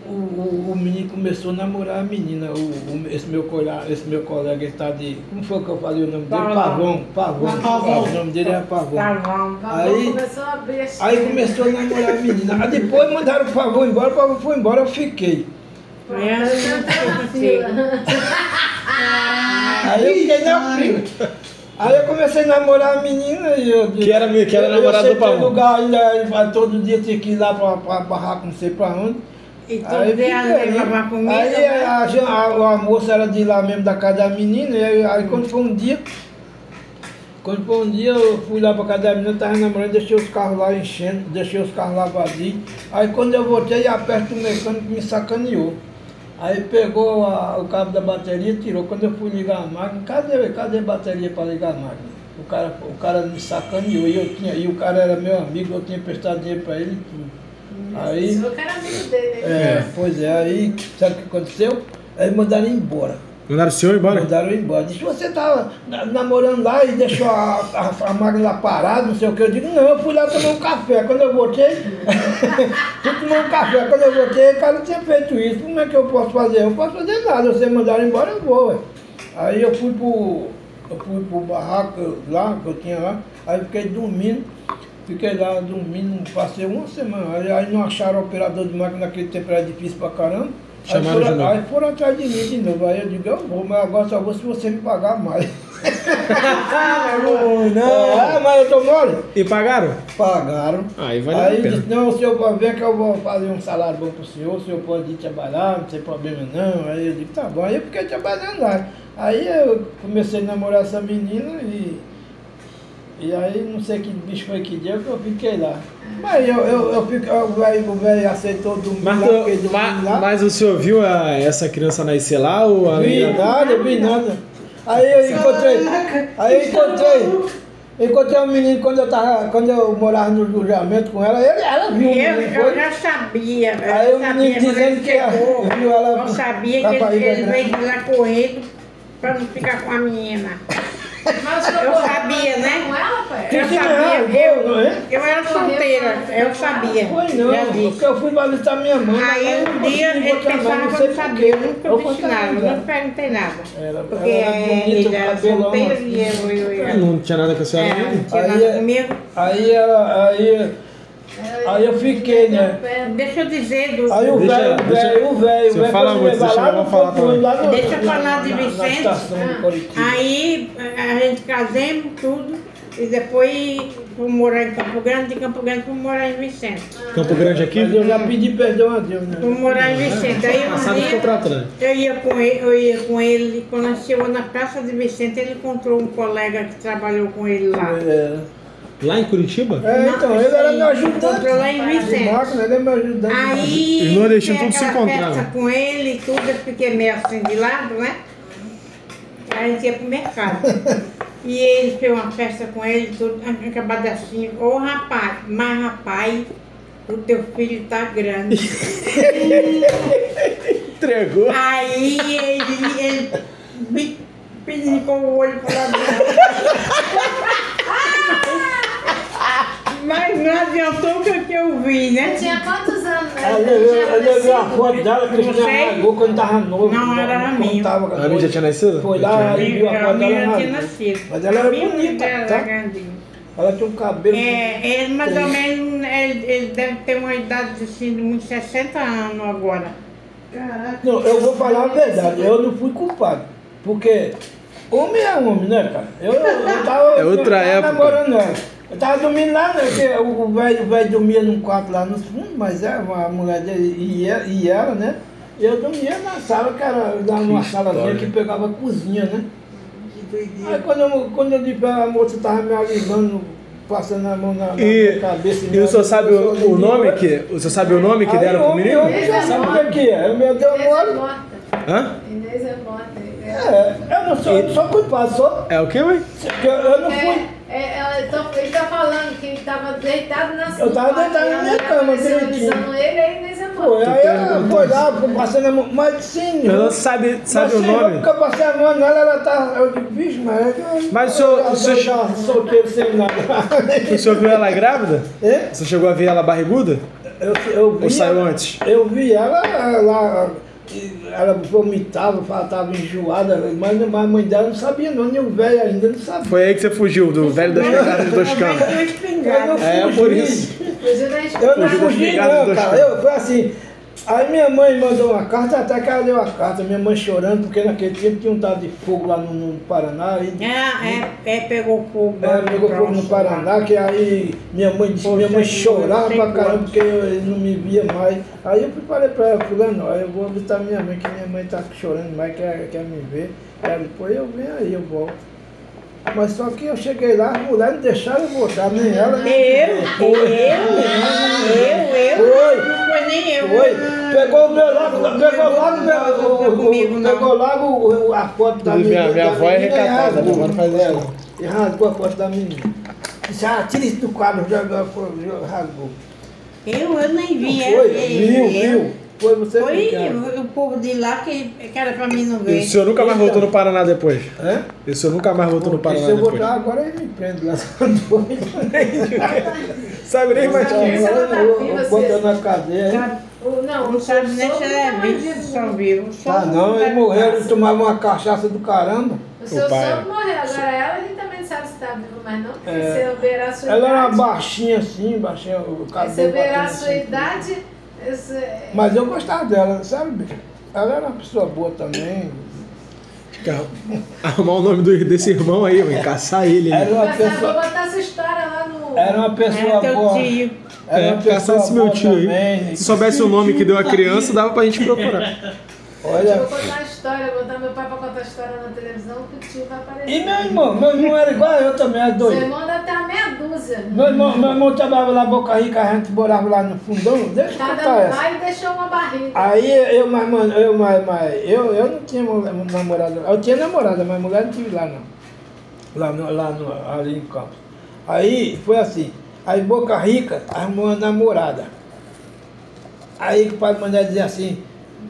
o, o, o menino começou a namorar a menina, o, o- esse, meu colega, esse meu colega ele tá de. Como foi que eu falei o nome dele? Pavão. Pavão, Pavão. Pavão. O nome dele era Pavão. Tá bom. Aí- Aí começou a abrir as Aí começou a namorar a menina. Aí depois mandaram o Pavão embora, o Pavão foi embora, eu fiquei. [laughs] Aí eu fiquei na fila. Aí eu comecei a namorar a menina e eu. Que era- que era namorado do Pavão. lugar ainda, aí todo dia tinha que ir lá pra, pra barraco, não sei pra onde. E todo Aí, comida. aí né? a, a, a moça era de lá mesmo, da casa da menina, e aí, aí quando foi um dia, quando foi um dia eu fui lá pra casa da menina, tava namorando, deixei os carros lá enchendo, deixei os carros lá vazios. Aí quando eu voltei, a perto do mecânico me sacaneou. Aí pegou a- o cabo da bateria e tirou. Quando eu fui ligar a máquina, cadê, cadê a bateria para ligar a máquina? O cara, o cara me sacaneou e, eu tinha, e o cara era meu amigo, eu tinha prestado dinheiro para ele e tudo. Aí, Eu quero amigo dele. é, pois é, aí sabe o que aconteceu? Aí mandaram embora. Mandaram o senhor embora? Mandaram embora. Disse, você estava namorando lá e deixou a, a, a máquina lá parada, não sei o que. Eu digo, não, eu fui lá tomar um café. Quando eu voltei, [laughs] fui tomar um café. Quando eu voltei, o cara não tinha feito isso. Como é que eu posso fazer? Eu não posso fazer nada. Vocês mandaram embora, eu vou. ué. Aí eu fui pro, eu fui pro barraco lá, que eu tinha lá. Aí fiquei dormindo. Fiquei lá dormindo, passei uma semana. Aí, aí não acharam operador de máquina naquele tempo, era difícil pra caramba. Aí Chamaram de foram, novo. aí foram atrás de mim de novo. Aí eu digo, eu vou, mas agora só vou se você me pagar mais. [laughs] não. É, mas eu tô mole. E pagaram? Pagaram. Aí a Aí disse, não, o senhor pode ver que eu vou fazer um salário bom pro senhor, o senhor pode ir trabalhar, não tem problema não. Aí eu digo, tá bom. Aí eu fiquei trabalhando lá. Aí eu comecei a namorar essa menina e. E aí não sei que bicho foi que deu que eu fiquei lá. Mas eu, eu, eu fico, o velho o velho aceitou dormir Mas, lá, tu- fiquei dormindo ma- lá. mas o senhor viu a- essa criança nascer lá ou a Vi menina- nada, vi nada. Aí eu encontrei. Aí eu encontrei. Encontrei um menino quando eu tava. Quando eu morava no julgamento com ela, ele, ela viu o Eu, menino. eu já sabia, eu Aí o sabia menino dizendo que ela- chegou, viu ela eu sabia que ele, ele veio de lá correndo pra não ficar com a menina. Mas o senhor Eu sabia, né? Com ela, pai? Eu sabia, é? eu, eu era solteira, eu sabia. Foi já não, disse. porque eu fui lá visitar minha mãe. Aí um dia ele pensava não que eu sabia, eu nunca Eu disse nada, eu não perguntei nada. Ela- Porque bonita, ele era solteiro assim. e eu, eu, eu, Não tinha nada com a senhora. é, não? tinha Aí nada é- comigo. Aí ela. Aí, Aí eu fiquei, né? Deixa eu dizer do. aí o velho, o velho, o velho, fala muito, deixa lá eu no falar também. lá no- Deixa eu falar de Vicente. Curitiba. Aí a gente casemos tudo e depois fomos morar em Campo Grande, de Campo Grande fomos morar em Vicente. Campo Grande aqui? Mas eu já pedi perdão a Deus, né? Fomos morar em Vicente. Aí um dia eu ia com ele, eu ia com ele, quando nós chegou na Praça de Vicente, ele encontrou um colega que trabalhou com ele lá. É, Lá em Curitiba? É, então, ele era meu ajudante. Encontrou lá em Vicente. ele é meu ajudante. Aí, Os nordestinos tem tudo se aquela encontravam. festa com ele e tudo, eu fiquei meio assim de lado, né? Aí a gente ia pro mercado. [laughs] E ele fez uma festa com ele, tudo, acabado assim, ô rapaz, mas rapaz, o teu filho tá grande. [laughs] Entregou. Aí ele, ele me pinicou o olho pra lá dentro. Mas não adiantou o que eu vi, né? Tinha quantos anos? né? Eu eu levei a foto dela? Cristina largou quando tava novo. Não, era quando minha. tava A minha já tinha nascido? Foi Já lá, a A minha tinha nascido. Mas ela era A bonita, tá? Ela tinha um cabelo. É, ele mais ou menos, ele, ele deve ter uma idade assim, de uns 60 anos agora. Não, eu vou falar a verdade, eu não fui culpado. Porque homem é homem, né, cara? Eu, eu, eu tava. É outra eu tava época. namorando ela. Eu tava dormindo lá, né? Porque o velho o velho dormia num quarto lá no fundo, mas é uma mulher dele e ela, e ela né? E eu dormia na sala, que era lá numa salazinha que pegava cozinha, né? Aí quando eu, quando eu disse pra a moça tava me alisando, passando a mão na, na E, cabeça. e o senhor sabe o, o nome que. O senhor sabe o nome que Aí, deram pro menino? homem já sabe o que que é. Meu Deus, Inês é. Hã? Inês é morta. É, eu não sou, eu não sou culpado, sou. É o que, mãe? porque Eu, eu não fui. É, é, ela- então, ele tá falando que ele tava deitado na Eu tava deitado na minha cama, direitinho. ele, aí Inês é Foi, aí ela foi lá, foi passando a mão. Mas sim, eu- não sabe, sabe o mas sim, Eu nome? nunca passei a mão nela, ela tá. Eu digo, bicho, mas. eu- Mas o senhor- eu- o senhor- eu já solteiro sem nada. O senhor viu ela grávida? É? Você chegou a ver ela barriguda? Eu, eu vi Ou saiu ela- antes? Eu vi ela lá. Ela vomitava, estava enjoada, mas mas a mãe dela não sabia, não, nem o velho ainda não sabia. Foi aí que você fugiu do velho das pegadas dos canos. É, fugi. por isso. Eu não fugi não, cara. Eu, foi assim. Aí minha mãe mandou uma carta, até que ela deu a carta, minha mãe chorando, porque naquele tempo tinha um tal de fogo lá no, no Paraná. E, É, é, é, pegou fogo. ela pegou fogo no Paraná, que aí minha mãe disse, minha mãe chorava pra caramba, porque ele não me via mais. Aí eu falei pra ela, fulano, ó, eu vou visitar minha mãe, que minha mãe tá chorando mais, quer, quer me ver. Ela depois eu venho aí, eu volto. Mas só que eu cheguei lá, as mulheres não deixaram eu voltar, nem ela, nem Eu, eu, eu, eu, Foi. não foi nem eu. Foi, pegou o meu logo, pegou logo meu, Comigo, não. pegou logo o- a foto da Minha- menina. minha avó é recatada, minha avó não faz isso, É, não. E rasgou a foto da menina. Disse, ah, tira isso do quadro, foi, rasgou. Eu, eu nem vi. Foi, eu- viu, eu- viu? Foi você Foi que cara. o povo de lá que, que era pra mim não E ver. o senhor nunca mais voltou no Paraná depois? Hã? E o senhor nunca mais voltou no Paraná Se eu depois? botar agora, ele me prende lá. [laughs] [laughs] Sabe nem mais se ela eu se- Botando na cadeia. O- Não, se sogro é é vivo, vivo. são vivos. Só Ah, não, ele morreu, ele tomava uma cachaça do caramba. O seu O pai. sogro morreu, agora ela ele também não sabe se tá vivo mais não, porque É. se eu ver a sua Ela era idade, baixinha assim, baixinha, o se cabelo. eu ver a sua assim. idade, esse- Mas eu gostava dela, sabe? Ela era uma pessoa boa também. [laughs] Arrumar o nome do- desse irmão aí, mãe. Caçar ele. Era aí. uma Mas, sabe, vou pessoa, botar essa história lá no... era uma pessoa É teu boa. tio. Era É, uma pessoa caçar esse meu boa tio aí. também. Se soubesse o nome que deu a criança, dava pra gente procurar. [laughs] Olha. Vou contar a história, vou botar meu pai pra contar a história na televisão, que o tio vai aparecer. E meu irmão, meu irmão era igual eu também, era Seu doido. irmão deve ter a meia dúzia. Meu irmão, meu irmão trabalhava lá Boca Rica, a gente morava lá no fundão, deixa eu Tá contar essa. e deixou uma barriga. Aí eu, mas, mano, eu, mas, mas, eu, eu não tinha namorada. Eu tinha namorada, mas mulher não tive lá não. Lá, no, lá no, ali em Campos. Aí foi assim. Aí Boca Rica arrumou uma namorada. Aí o pai mandou dizer assim,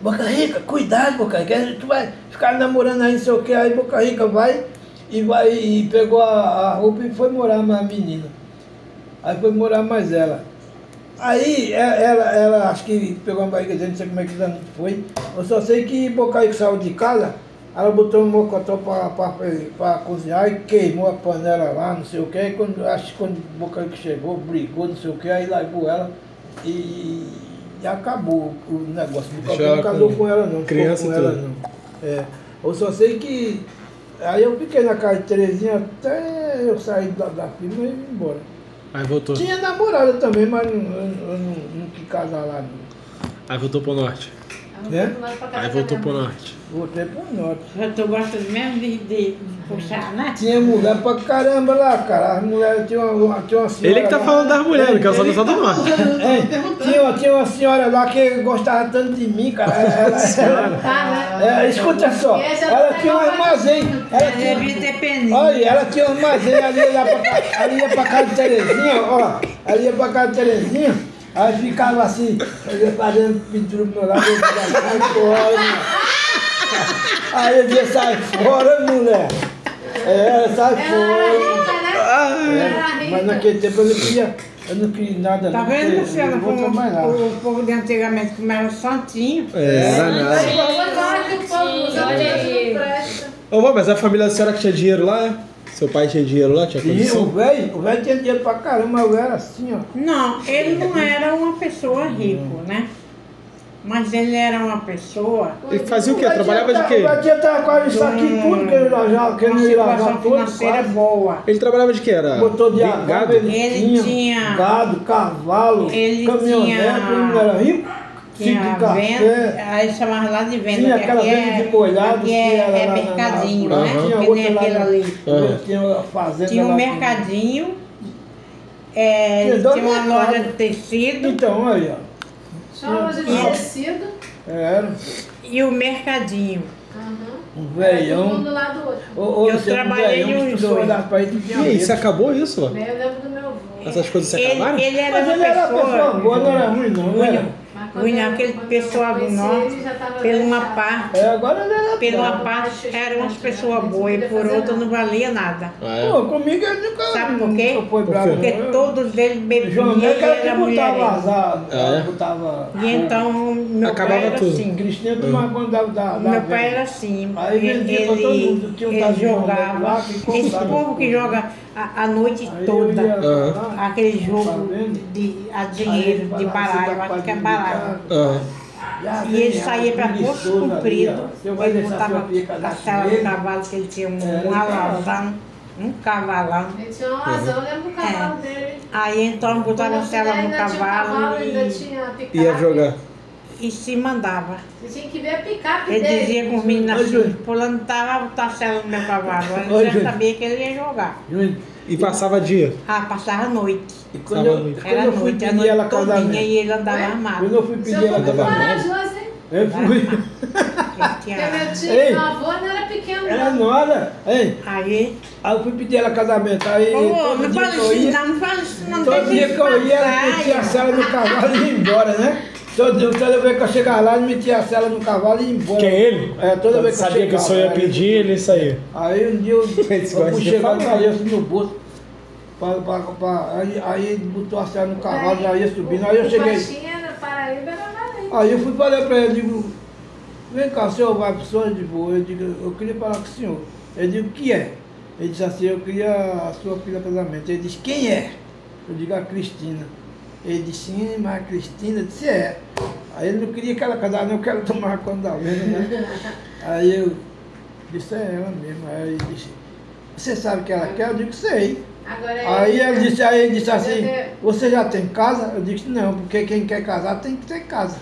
Boca Rica, cuidado, Boca Rica, tu vai ficar namorando aí, não sei o que, aí Boca Rica vai e vai e pegou a, a roupa e foi morar mais a menina. Aí foi morar mais ela. Aí ela, ela, ela acho que pegou uma barriga não sei como é que foi. Eu só sei que Bocaico saiu de casa, ela botou um mocotó para cozinhar e queimou a panela lá, não sei o que. Aí quando, acho que quando Bocaico chegou, brigou, não sei o que, aí largou ela e, e acabou o negócio. Não casou com com ela não, criança com ela tudo. não. É, eu só sei que. Aí eu fiquei na casa de Terezinha até eu sair da, da firma e ir embora. Aí voltou. Tinha namorada também, mas não, eu, eu não, não quis casar lá. Não. Aí voltou pro norte. Ela É? Aí voltou pro norte. Voltei pro norte. Tu gosta mesmo de, de, puxar, né? Tinha mulher pra caramba lá, cara. As mulheres tinha uma, tinha uma senhora. Ele que tá lá- falando das mulheres, não quero saber só do norte. É, tinha, uma- tinha uma senhora lá que gostava tanto de mim, cara. Ela, ela, [laughs] Tá, né? é, escuta só, Essa ela tá tinha um armazém. Ela tinha, Devia ter peninha. olha, ela tinha um armazém ali, lá pra, ca- ali ia pra casa de Terezinha, ó. Ali ia pra casa de Terezinha, aí ficava assim, eu ia fazendo pintura pro meu lado, eu fora. Aí eu dizia, sai fora, mulher. É, sai fora. rica, né? É, mas naquele tempo eu não queria, eu não queria nada. Tá vendo, vou como o, o povo de antigamente como era santinho? É, era nada. Agora que o povo usa, Olha aí. Ô, mas a família da senhora que tinha dinheiro lá? Seu pai tinha dinheiro lá? Tinha Tinha, o condição? velho, o velho tinha dinheiro pra caramba, mas eu era assim, ó. Não, ele não era uma pessoa rico, né? Mas ele era uma pessoa Ele fazia o quê? Trabalhava de quê? O tinha tava quase isso aqui tudo que ele já, que ele lavar todo. financeira quase. boa. Ele trabalhava de quê? Era Botou de gado? ele, Ele tinha, tinha- gado, cavalo, Ele caminhonete, tinha- ele não era rico, Tinha tinha de café. venda, aí chamava lá de venda, Tinha que aquela aqui venda é, de molhado aqui que é, era é lá na- mercadinho, na- né? Tinha Que nem aquele na- ali. Aham. Tinha a fazenda Tinha um mercadinho, é, Tinha tinha uma mercados. loja de tecido Então, aí, ó. Só uma loja de tecido. Era e o mercadinho. Aham. um Era velhão. mundo do lado do outro. Eu você é um trabalhei velhão, nos dois. ele, E aí, isso acabou isso? Eu lembro do meu avô. Essas coisas se Ele, acabaram? ele era Mas uma ele era pessoa, pessoa boa, não era ruim, não, ruim, eu- aquele pessoal do norte, ele, pela uma parte, É, agora ele era pela uma parte eram umas pessoas boas e por outra não valia nada. Ah, é? Pô, comigo ele nunca, Sabe por quê? Porque todos eles bebiam e era botava mulher. azar, Ah, é? botava... E então meu Acabava pai era tudo. assim. Cristina tomava conta da, Meu pai era assim, Aí ele, vendia pra todo mundo, tinha um ele João Neto jogava, esse povo que joga a, a noite toda, aquele jogo de a dinheiro, ele de baralho, "Você eu tá acho que é baralho. Já E ele saía para Poço Comprido, ele com no ele? cavalo, que ele tinha um, Era um um alazão, um cavalão. Ele tinha uma razão, eu lembro do cavalo É. dele. Aí então botava a cela no cavalo e. Ia jogar. e se mandava. Você tinha que ver a picape Ele dele. dizia com os meninos assim, fulano tava botar a cela no meu cavalo. Eu já sabia que ele ia jogar. Júnior, E passava dia. Ah, passava a noite. E quando à eu, noite. quando Era eu fui noite, a noite ela todinha casamento, e ele andava Oi? armado. quando eu fui pedir ela corajoso, hein? eu fui. [laughs] Porque meu tio, Ei. meu avô não era pequeno, Era nora, hein? Aí, Aí eu fui pedir ela casamento, aí ô, todo não fala que eu isso ia, não, não fala isso não. todo dia que eu ia, ela metia a cela no cavalo e ia embora, né? Toda, toda vez que eu chegava lá, ele metia a cela no cavalo e ia embora. Quem ele? É, toda vez que eu Sabia que o senhor ia aí- pedir, ele saía. Aí um dia eu, [laughs] eu de chegar falar. com a aliança no bolso. Pra, pra, pra, aí, aí ele botou a cela no cavalo, já ia subindo. Aí eu cheguei. Aí eu fui e falei pra ele, digo, vem cá, o senhor vai pro senhor? Eu digo, eu digo, eu queria falar com o senhor. Eu digo, o que é? Ele disse assim, eu queria a sua filha casamento. Ele disse, quem é? Eu digo, a Cristina. Ele disse, sim, mas a Cristina? Disse, é. Aí ele não queria que ela casasse, não, eu quero tomar conta da venda, né? [laughs] Aí eu disse, é ela mesmo. Aí ele disse, você sabe o que ela quer? Eu digo, sei. Agora Aí ele disse, aí ele disse assim, te- você já tem casa? Eu disse, não, porque quem quer casar tem que ter casa.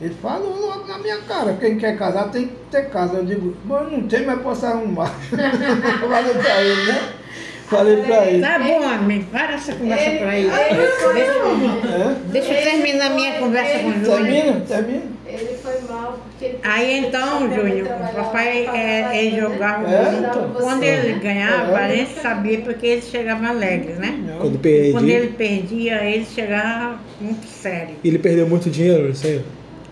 Ele falou logo na minha cara, quem quer casar tem que ter casa. Eu digo, mas não tem, mas posso arrumar. [laughs] Pra ele, né? Falei pra ele. Tá bom, homem. Para essa conversa por aí. Ele foi Deixa, deixa eu terminar minha conversa com o Júnior. Termina, termina. Ele foi mal porque ele Aí então, Júnior, o papai é, ele jogava É, muito. Quando ele ganhava, É. a gente sabia porque ele chegava alegre, né? Quando Quando perdi. ele perdia, ele chegava muito sério. Ele perdeu muito dinheiro, aí.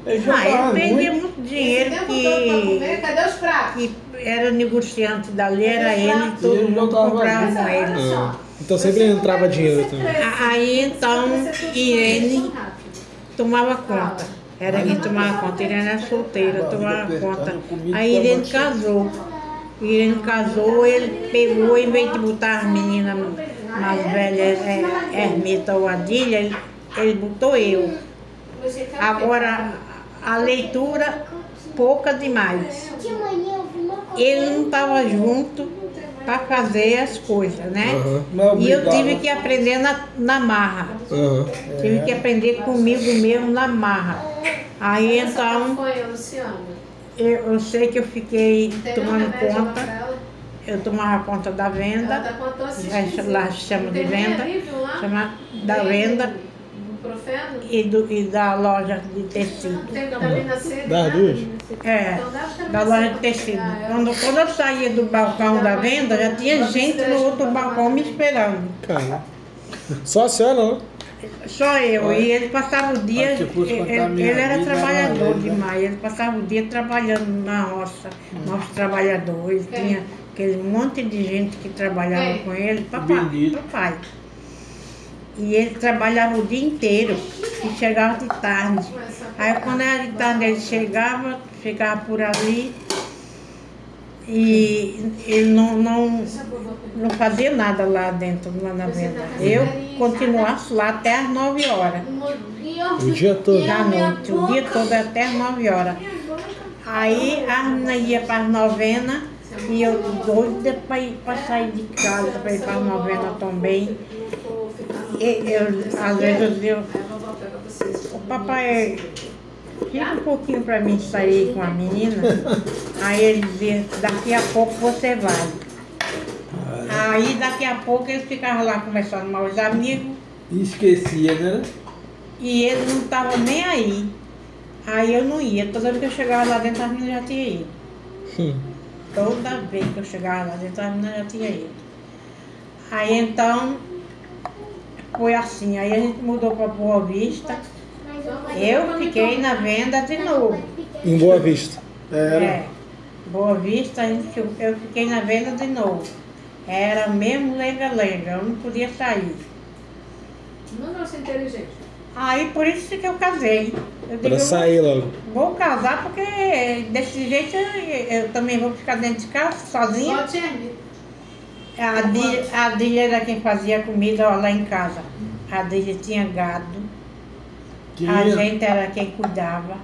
Ele Ah, ele perdia muito. muito dinheiro pra que, cadê os pratos? que era negociante dali, era ele, Ele todo mundo jogava comprava com ele. Ah, então sempre entrava dinheiro também. Aí então, Irene tomava conta. Era quem tomava conta. Irene era solteira, tomava conta. Aí Irene casou. Irene casou, ele pegou, em vez de botar as meninas mais velhas, é, Ermita ou Adília, ele, ele botou eu. Agora, a leitura, pouca demais. Ele não estava junto para fazer as coisas, né? Não, E eu tive que aprender na, na marra. Aham. Tive que aprender comigo mesmo na marra. Aí Essa então, foi a Luciana. eu, eu sei que eu fiquei tomando conta, ela? eu tomava conta da Ela venda, tá com a tosse lá- chama de venda, chama da venda Ibuprofeno? e, do, e da loja de tecido. Tem vitamina C? Das nada? duas? É, Então da loja de tecido. Quando, quando eu saía do balcão da venda, já tinha gente no outro balcão me esperando. Cara. Só a senhora, não? Só eu. E ele passava o dia. Ele, ele era trabalhador né? demais. Ele passava o dia trabalhando na roça, nosso trabalhador. Ele Quem? tinha aquele monte de gente que trabalhava Quem? com ele. Papai, papai. E ele trabalhava o dia inteiro e chegava de tarde. Aí quando era de tarde ele chegava, ficava por ali e ele não, não, não fazia nada lá dentro, lá na venda. Eu continuasse lá até as 9 horas O dia todo. da noite, o dia todo até as 9 horas. Aí a menina ia para as novenas e eu doida para ir para sair de casa, para ir para as novenas também. Eu, às vezes eu dizia, o papai, fica um pouquinho para mim sair com a menina. Aí ele dizia, daqui a pouco você vai. Aí daqui a pouco eles ficavam lá conversando com os amigos. E esquecia, né? E ele não estava nem aí. Aí eu não ia. Toda vez que eu chegava lá dentro, as meninas já tinham ido. Hum. Toda vez que eu chegava lá dentro, as meninas já tinham ido. Aí então, foi assim. Aí a gente mudou para Boa Vista. Eu fiquei na venda de novo. Em Boa Vista. Era. É. Boa Vista, a gente, eu fiquei na venda de novo. Era mesmo lenga-lenga, eu não podia sair. Não, é inteligente. Aí por isso que eu casei. Eu Pra digo, sair logo. Vou casar porque desse jeito eu, eu também vou ficar dentro de casa sozinha. Só tinha. A Dília, a Dília era quem fazia comida ó, lá em casa. A Dília tinha gado, a gente era quem cuidava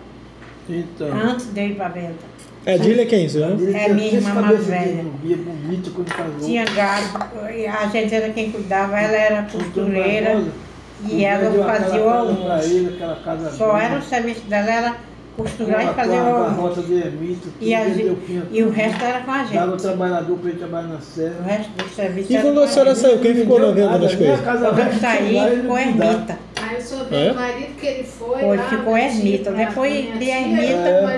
Então. antes de ir para venda. É, Dília quem? Ele É tinha minha irmã mais velha. bonito quando casou. Tinha gado, e a gente era quem cuidava, ela era costureira e ela fazia o almoço. ele, aquela casa Só grande. era o serviço dela, era costurar e fazer o rota de ermita, E, a gente- e o resto era com a Dava gente. trabalhador pra ele trabalhar na O serra. resto do serviço E era quando com a a senhora saiu, quem ficou na venda das coisas? eu saí, ficou ermita. Aí eu soube É? do marido que ele foi. Foi, lá, ficou ermita. Depois de ermita,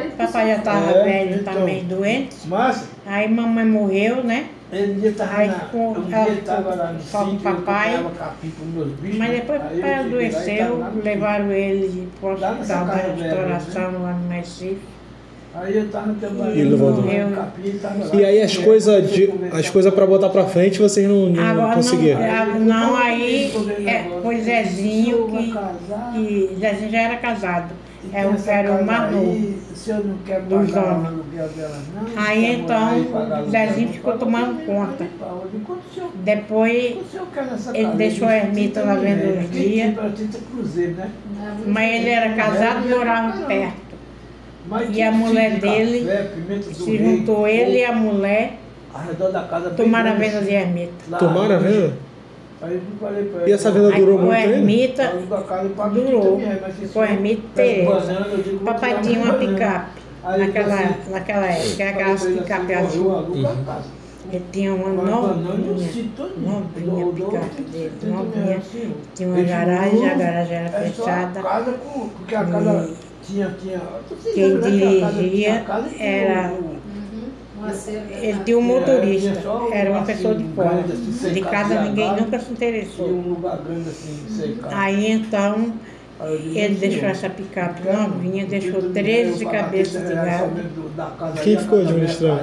o que papai já estava É, velho então. também, doente. Mas Aí mamãe morreu, né? Ele dia tava Aí na, ficou- um dia tava ficou lá no com sítio, eu papai. comprava capim meus bichos. Mas depois o eu papai adoeceu, levaram ele para o hospital da restauração lá no Recife. Aí eu tava trabalhando. E no eu- capim, tava. E aí as Eu coisas as coisas pra botar pra frente vocês não, não Agora conseguiram. não, ah, não, aí é, foi Zezinho que, que Zezinho já era casado. É, tem o- essa era o casa mais novo. aí, Se eu não quero dos pagar aluguel dela, não. Aí então Zezinho ficou tomando eu conta. Depois, ele casa? deixou a ermita 30 lá vendo. Quem dias. tinha pra 30 cruzeiro, né? mas ele era casado e morava perto. E a mulher de dele Se juntou ele e a mulher, ao redor da casa bem tomaram a venda de ermita. Tomaram a venda? Aí eu falei pra E ele, essa venda Aí durou o muito ainda? ermita durou. 30 mil reais, mas se Ficou a ermita Papai tinha uma picape Aí naquela, assim, naquela época, aquelas picape azul. Ele tinha uma um novinha, novinha tem dele, 70 novinha. assim. Tinha uma garagem, a garagem era É fechada. casa com. Porque a E casa tinha. tinha vocês Quem dirigia e era- o- Uhum. Uma cerca. Ele tinha um É, motorista, um era uma pessoa de assim, fora. assim, De casa ninguém nunca se interessou. assim, cercado. Aí então ele assim, deixou essa picape novinha, deixou título de 13 eu pagar cabeças 30 de gado. Quem ficou administrando?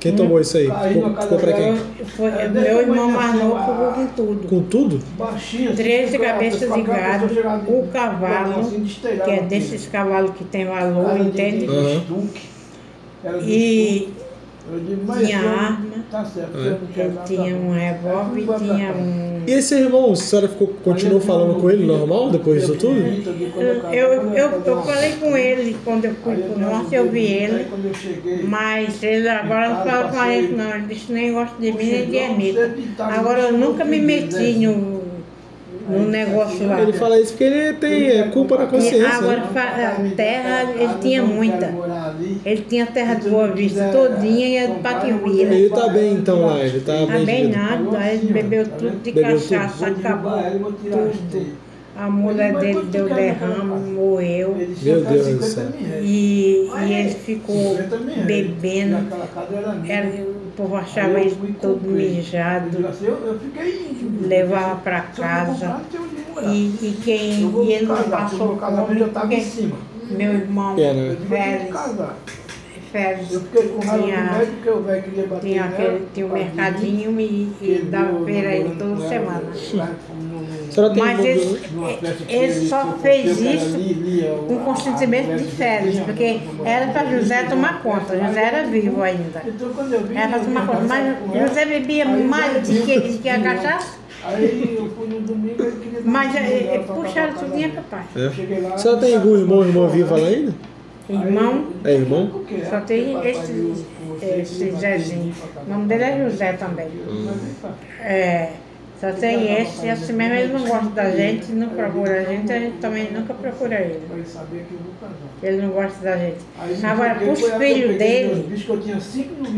Quem tomou isso aí? Ficou, ficou pra quem? dela- Foi, É, meu irmão mais assim, novo ficou com tudo. Com tudo? Baixinho, assim, 13 fica- cabeças de gado, o cavalo, assim, que é desses cavalos que tem valor, entende? de E digo, mas tinha eu- arma, Tá certo, É. eu tinha um revólver e tinha um. E esse irmão, a senhora ficou, continuou falando com ele normal depois disso tudo? Eu, eu, eu falei com ele quando eu fui pro norte, eu vi ele, eu mas ele agora não fala com a gente não, ele disse nem gosta de mim nem de Anitta. Agora eu nunca me meti no, no negócio lá. Ele fala isso porque ele tem é, culpa na consciência. Agora, né? fa- terra, ele tinha muita. Ele tinha terra de Boa Vista todinha e a de Paquimbira. Ele tá bem então lá, ele tá Tá bem. bem de vida. nada, aí ele bebeu tudo de Bebeu cachaça, acabou tudo. A mulher dele deu derrame, morreu. Meu Deus do céu. E, e ele ficou bebendo. Era, o povo achava ele todo mijado, levava pra casa. E, e quem e ele não passou fome porque meu irmão né? Félix, Félix Eu fiquei com raiva do tinha, médico porque o velho queria bater tinha, nela, aquele, tinha um mercadinho e, e dava feira a ele toda semana. Mas ele, do- ele só fez isso com consentimento de Félix, porque era para José tomar conta, José era vivo ainda. Então, quando eu vi, Era para tomar conta, mas José bebia mais do que que a cachaça, Aí eu fui no domingo ele queria dar mas um puxaram tudinho a a papai. É. Cheguei lá, tem algum irmão ou irmã viva lá ainda? Irmão, É irmão? só tem esse, esse Zezinho. O nome dele é José também. É, só tem esse, e assim mesmo ele não gosta da gente, não procura a gente, a gente também nunca procura ele. Ele não gosta da gente. Agora, pros filhos dele,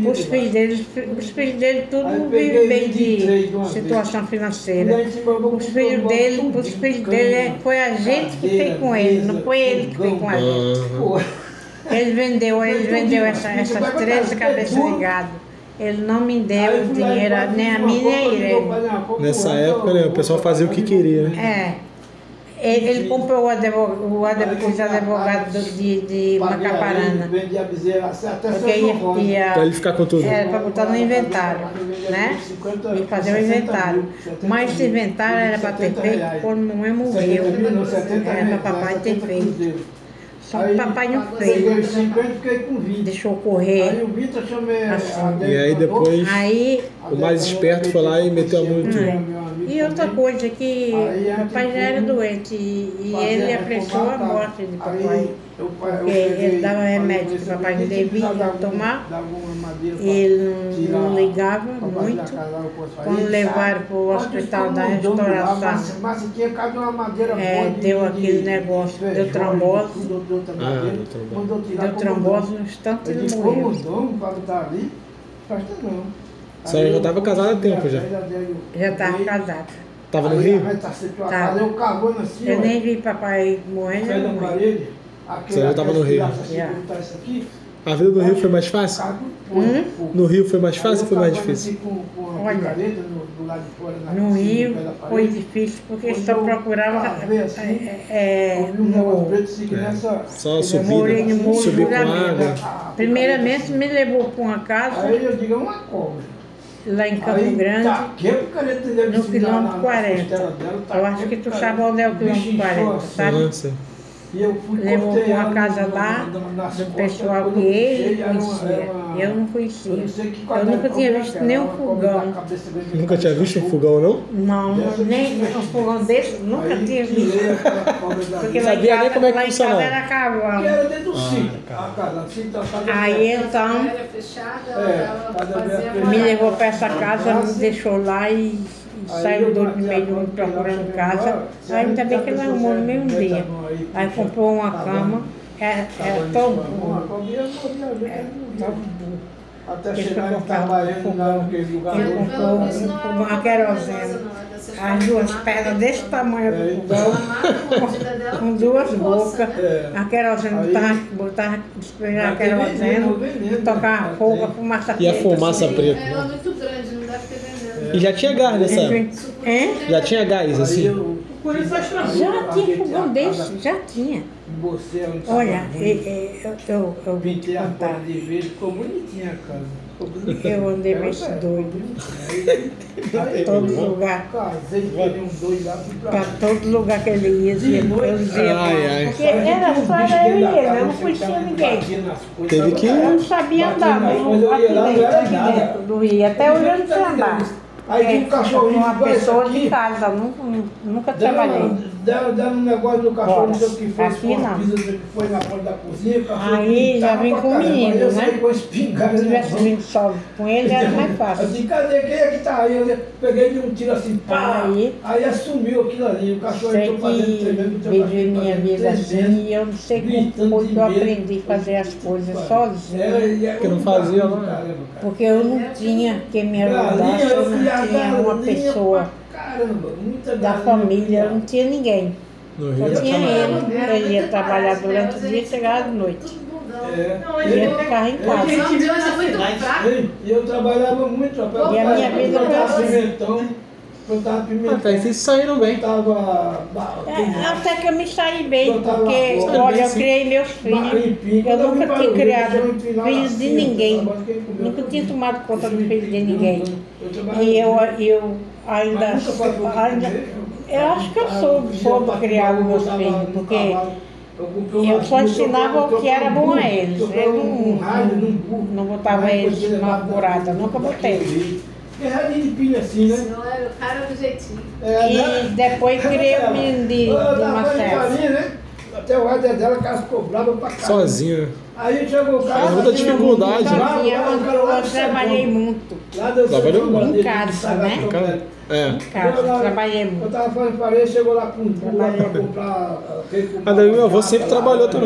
os filhos dele, os filhos dele tudo peguei bem de situação financeira. Os filhos dele, os filhos dele, é- foi a gente que fez com ele, não foi ele que fez com a gente. Ele vendeu, ele vendeu essa, essas 13 cabeças de gado. Ele não me deu e dinheiro, nem a mim, nem ele. compra Nessa época, né, o pessoal fazia o que queria, né? É. Ele, ele comprou o advogado, o advogado, os advogados do- de, de Macaparana. Porque João. ia, Pra ele ia ficar com tudo. era para botar no inventário, né? E fazer o inventário. Mas esse inventário era para ter feito quando mamãe morreu. Era para papai ter feito. Só que papai não Peguei fez. 50 fiquei com 20. Deixou Aí correr. o Vitor chamei Assim. a E aí depois Aí, o mais esperto foi lá e meteu a mão em tudo. e outra coisa que papai já era doente e, e ele apressou a morte de papai. Porque ele dava remédio que papai não devia tomar. Ele não, não ligava muito. Quando levaram para o hospital da restauração, é, deu aquele negócio, deu trombose. Ah, deu trombose. Deu trombose no instante Eu ele morreu. dono para estar ali? Presta não. A senhora já estava casada há tempo já. Já estava casado. Tava no Rio? Tava. Eu cavando assim, Eu nem vi papai morrer, Você já tava no Rio. Aqui, A vida no Rio foi mais fácil? Hum? No Rio foi mais fácil ou foi mais difícil? com- com a Olha, no- do lado de fora, na- No Rio foi difícil porque só procurava é, é, que nessa- Só subir, no morro subir com água. Primeiramente me levou para uma casa Aí eu digo, é uma cobra. lá em Campo Aí, Grande. no quilômetro na- na 40. costela dela, Eu acho que tu sabe onde é o quilômetro inchou 40, assim. sabe? Nossa. E eu fui Levou pra uma casa lá do pessoal que ele conhecia. Eu não conhecia. Eu nunca tinha cobra visto nem um fogão. Nunca tinha visto um fogão, não? Não, nem um fogão desse, nunca Aí tinha visto. Porque lá em Sabia nem casa, como é que lá em casa funcionava. era Que era dentro do Ah, sítio. tá. Assim, Aí então É, fazia vez morada. me levou para essa casa, me deixou lá e, Aí saiu a meio do mundo procurando casa. ainda bem que ele arrumou no mesmo dia. aí comprou uma tá cama, bom. é, Tá é bom, tão isso, tá bom. A burro, cobra ia morrer, a gente é, não tão viu. burro. Até chegar em Itabaiana, lá naquele lugar. Ele comprou um fogão a querosene. As duas pedras desse tamanho É, do fogão, com duas bocas. É. A querosene botava, botava a querosene, tocava né? fogo, a fumaça E a preta, fumaça preta? Ela é muito grande, não deve ter. E já tinha gás nessa época? Hein? Já tinha gás, assim? Já tinha fogão desse, já tinha. Olha, e- ruim, e- eu, eu, eu vim te Pintei a porta de verde, ficou bonitinha a casa. Eu andei meio perto, doido. [laughs] Aí- todo lugar. Lá. todo lugar que ele ia, eu dizia, ai. porque era só era eu e ele, eu não conhecia ninguém. Teve que- Eu não sabia andar, mas eu aqui dentro, aqui dentro do Rio, até hoje eu não sei andar. Aí tinha um É, cachorrinho uma pessoa aqui. de casa, nunca, nunca trabalhei. Deram, deram um negócio no cachorro, não sei o que foi, Aqui não. pizza que foi na porta da cozinha, o cachorro Aí já vem com o menino, eu né? saí com a espingarda Se tivesse mão. vindo só com ele, era mais Eu [laughs] fácil. disse, cadê? Quem é que tá aí? Eu peguei de um tiro assim, pá! Aí- Aí, assumiu aquilo ali, o cachorro Sei entrou pra dentro, que tremendo, vivi minha vida assim e eu não sei como foi que eu aprendi a fazer as coisas sozinha. era Que não fazia né? cara. Porque eu não tinha quem me ajudasse, eu não tinha uma pessoa Caramba, muita da família, eu não tinha ninguém. No Só Rio. tinha ele. Ele ia trabalhar durante o dia e chegava de noite. É. Não, E ele- eu ficava em Eu- casa. Não, de hoje é muito fraco. Ei, E eu trabalhava muito, rapaz. E a minha vida foi plantava assim. pimentão, plantava pimentão. Até que vocês saíram bem. Plantava É, até que eu me saí bem, porque, olha, eu assim. criei meus filhos. Eu nunca tinha criado filhos de cinta, ninguém. Nunca tinha tomado conta Assim, dos filhos de ninguém. Eu E eu, eu ainda, [laughs] ainda eu acho que eu soube, soube criar os meus filhos, porque eu só ensinava o que era bom a eles. Eu não, não botava eles numa levava furada, da- nunca botei. jeito. É radinho de pilha assim, né? Era o cara do jeitinho. É, E né? depois criei o menino de, de fazendo Marcelo. Né? Até o rádio dela, ela ficou brava pra caramba. Sozinho. Aí chegou o cara. É muita dificuldade, né? lá- Sozinha, lá- eu, lá- eu trabalhei muito. Lá do Trabalhou muito. Em casa, né? É. Em casa, lá, trabalhei Eu muito. tava fazendo farinha, chegou lá com um burro lá pra comprar. Mas daí meu avô batata sempre trabalhou né? também.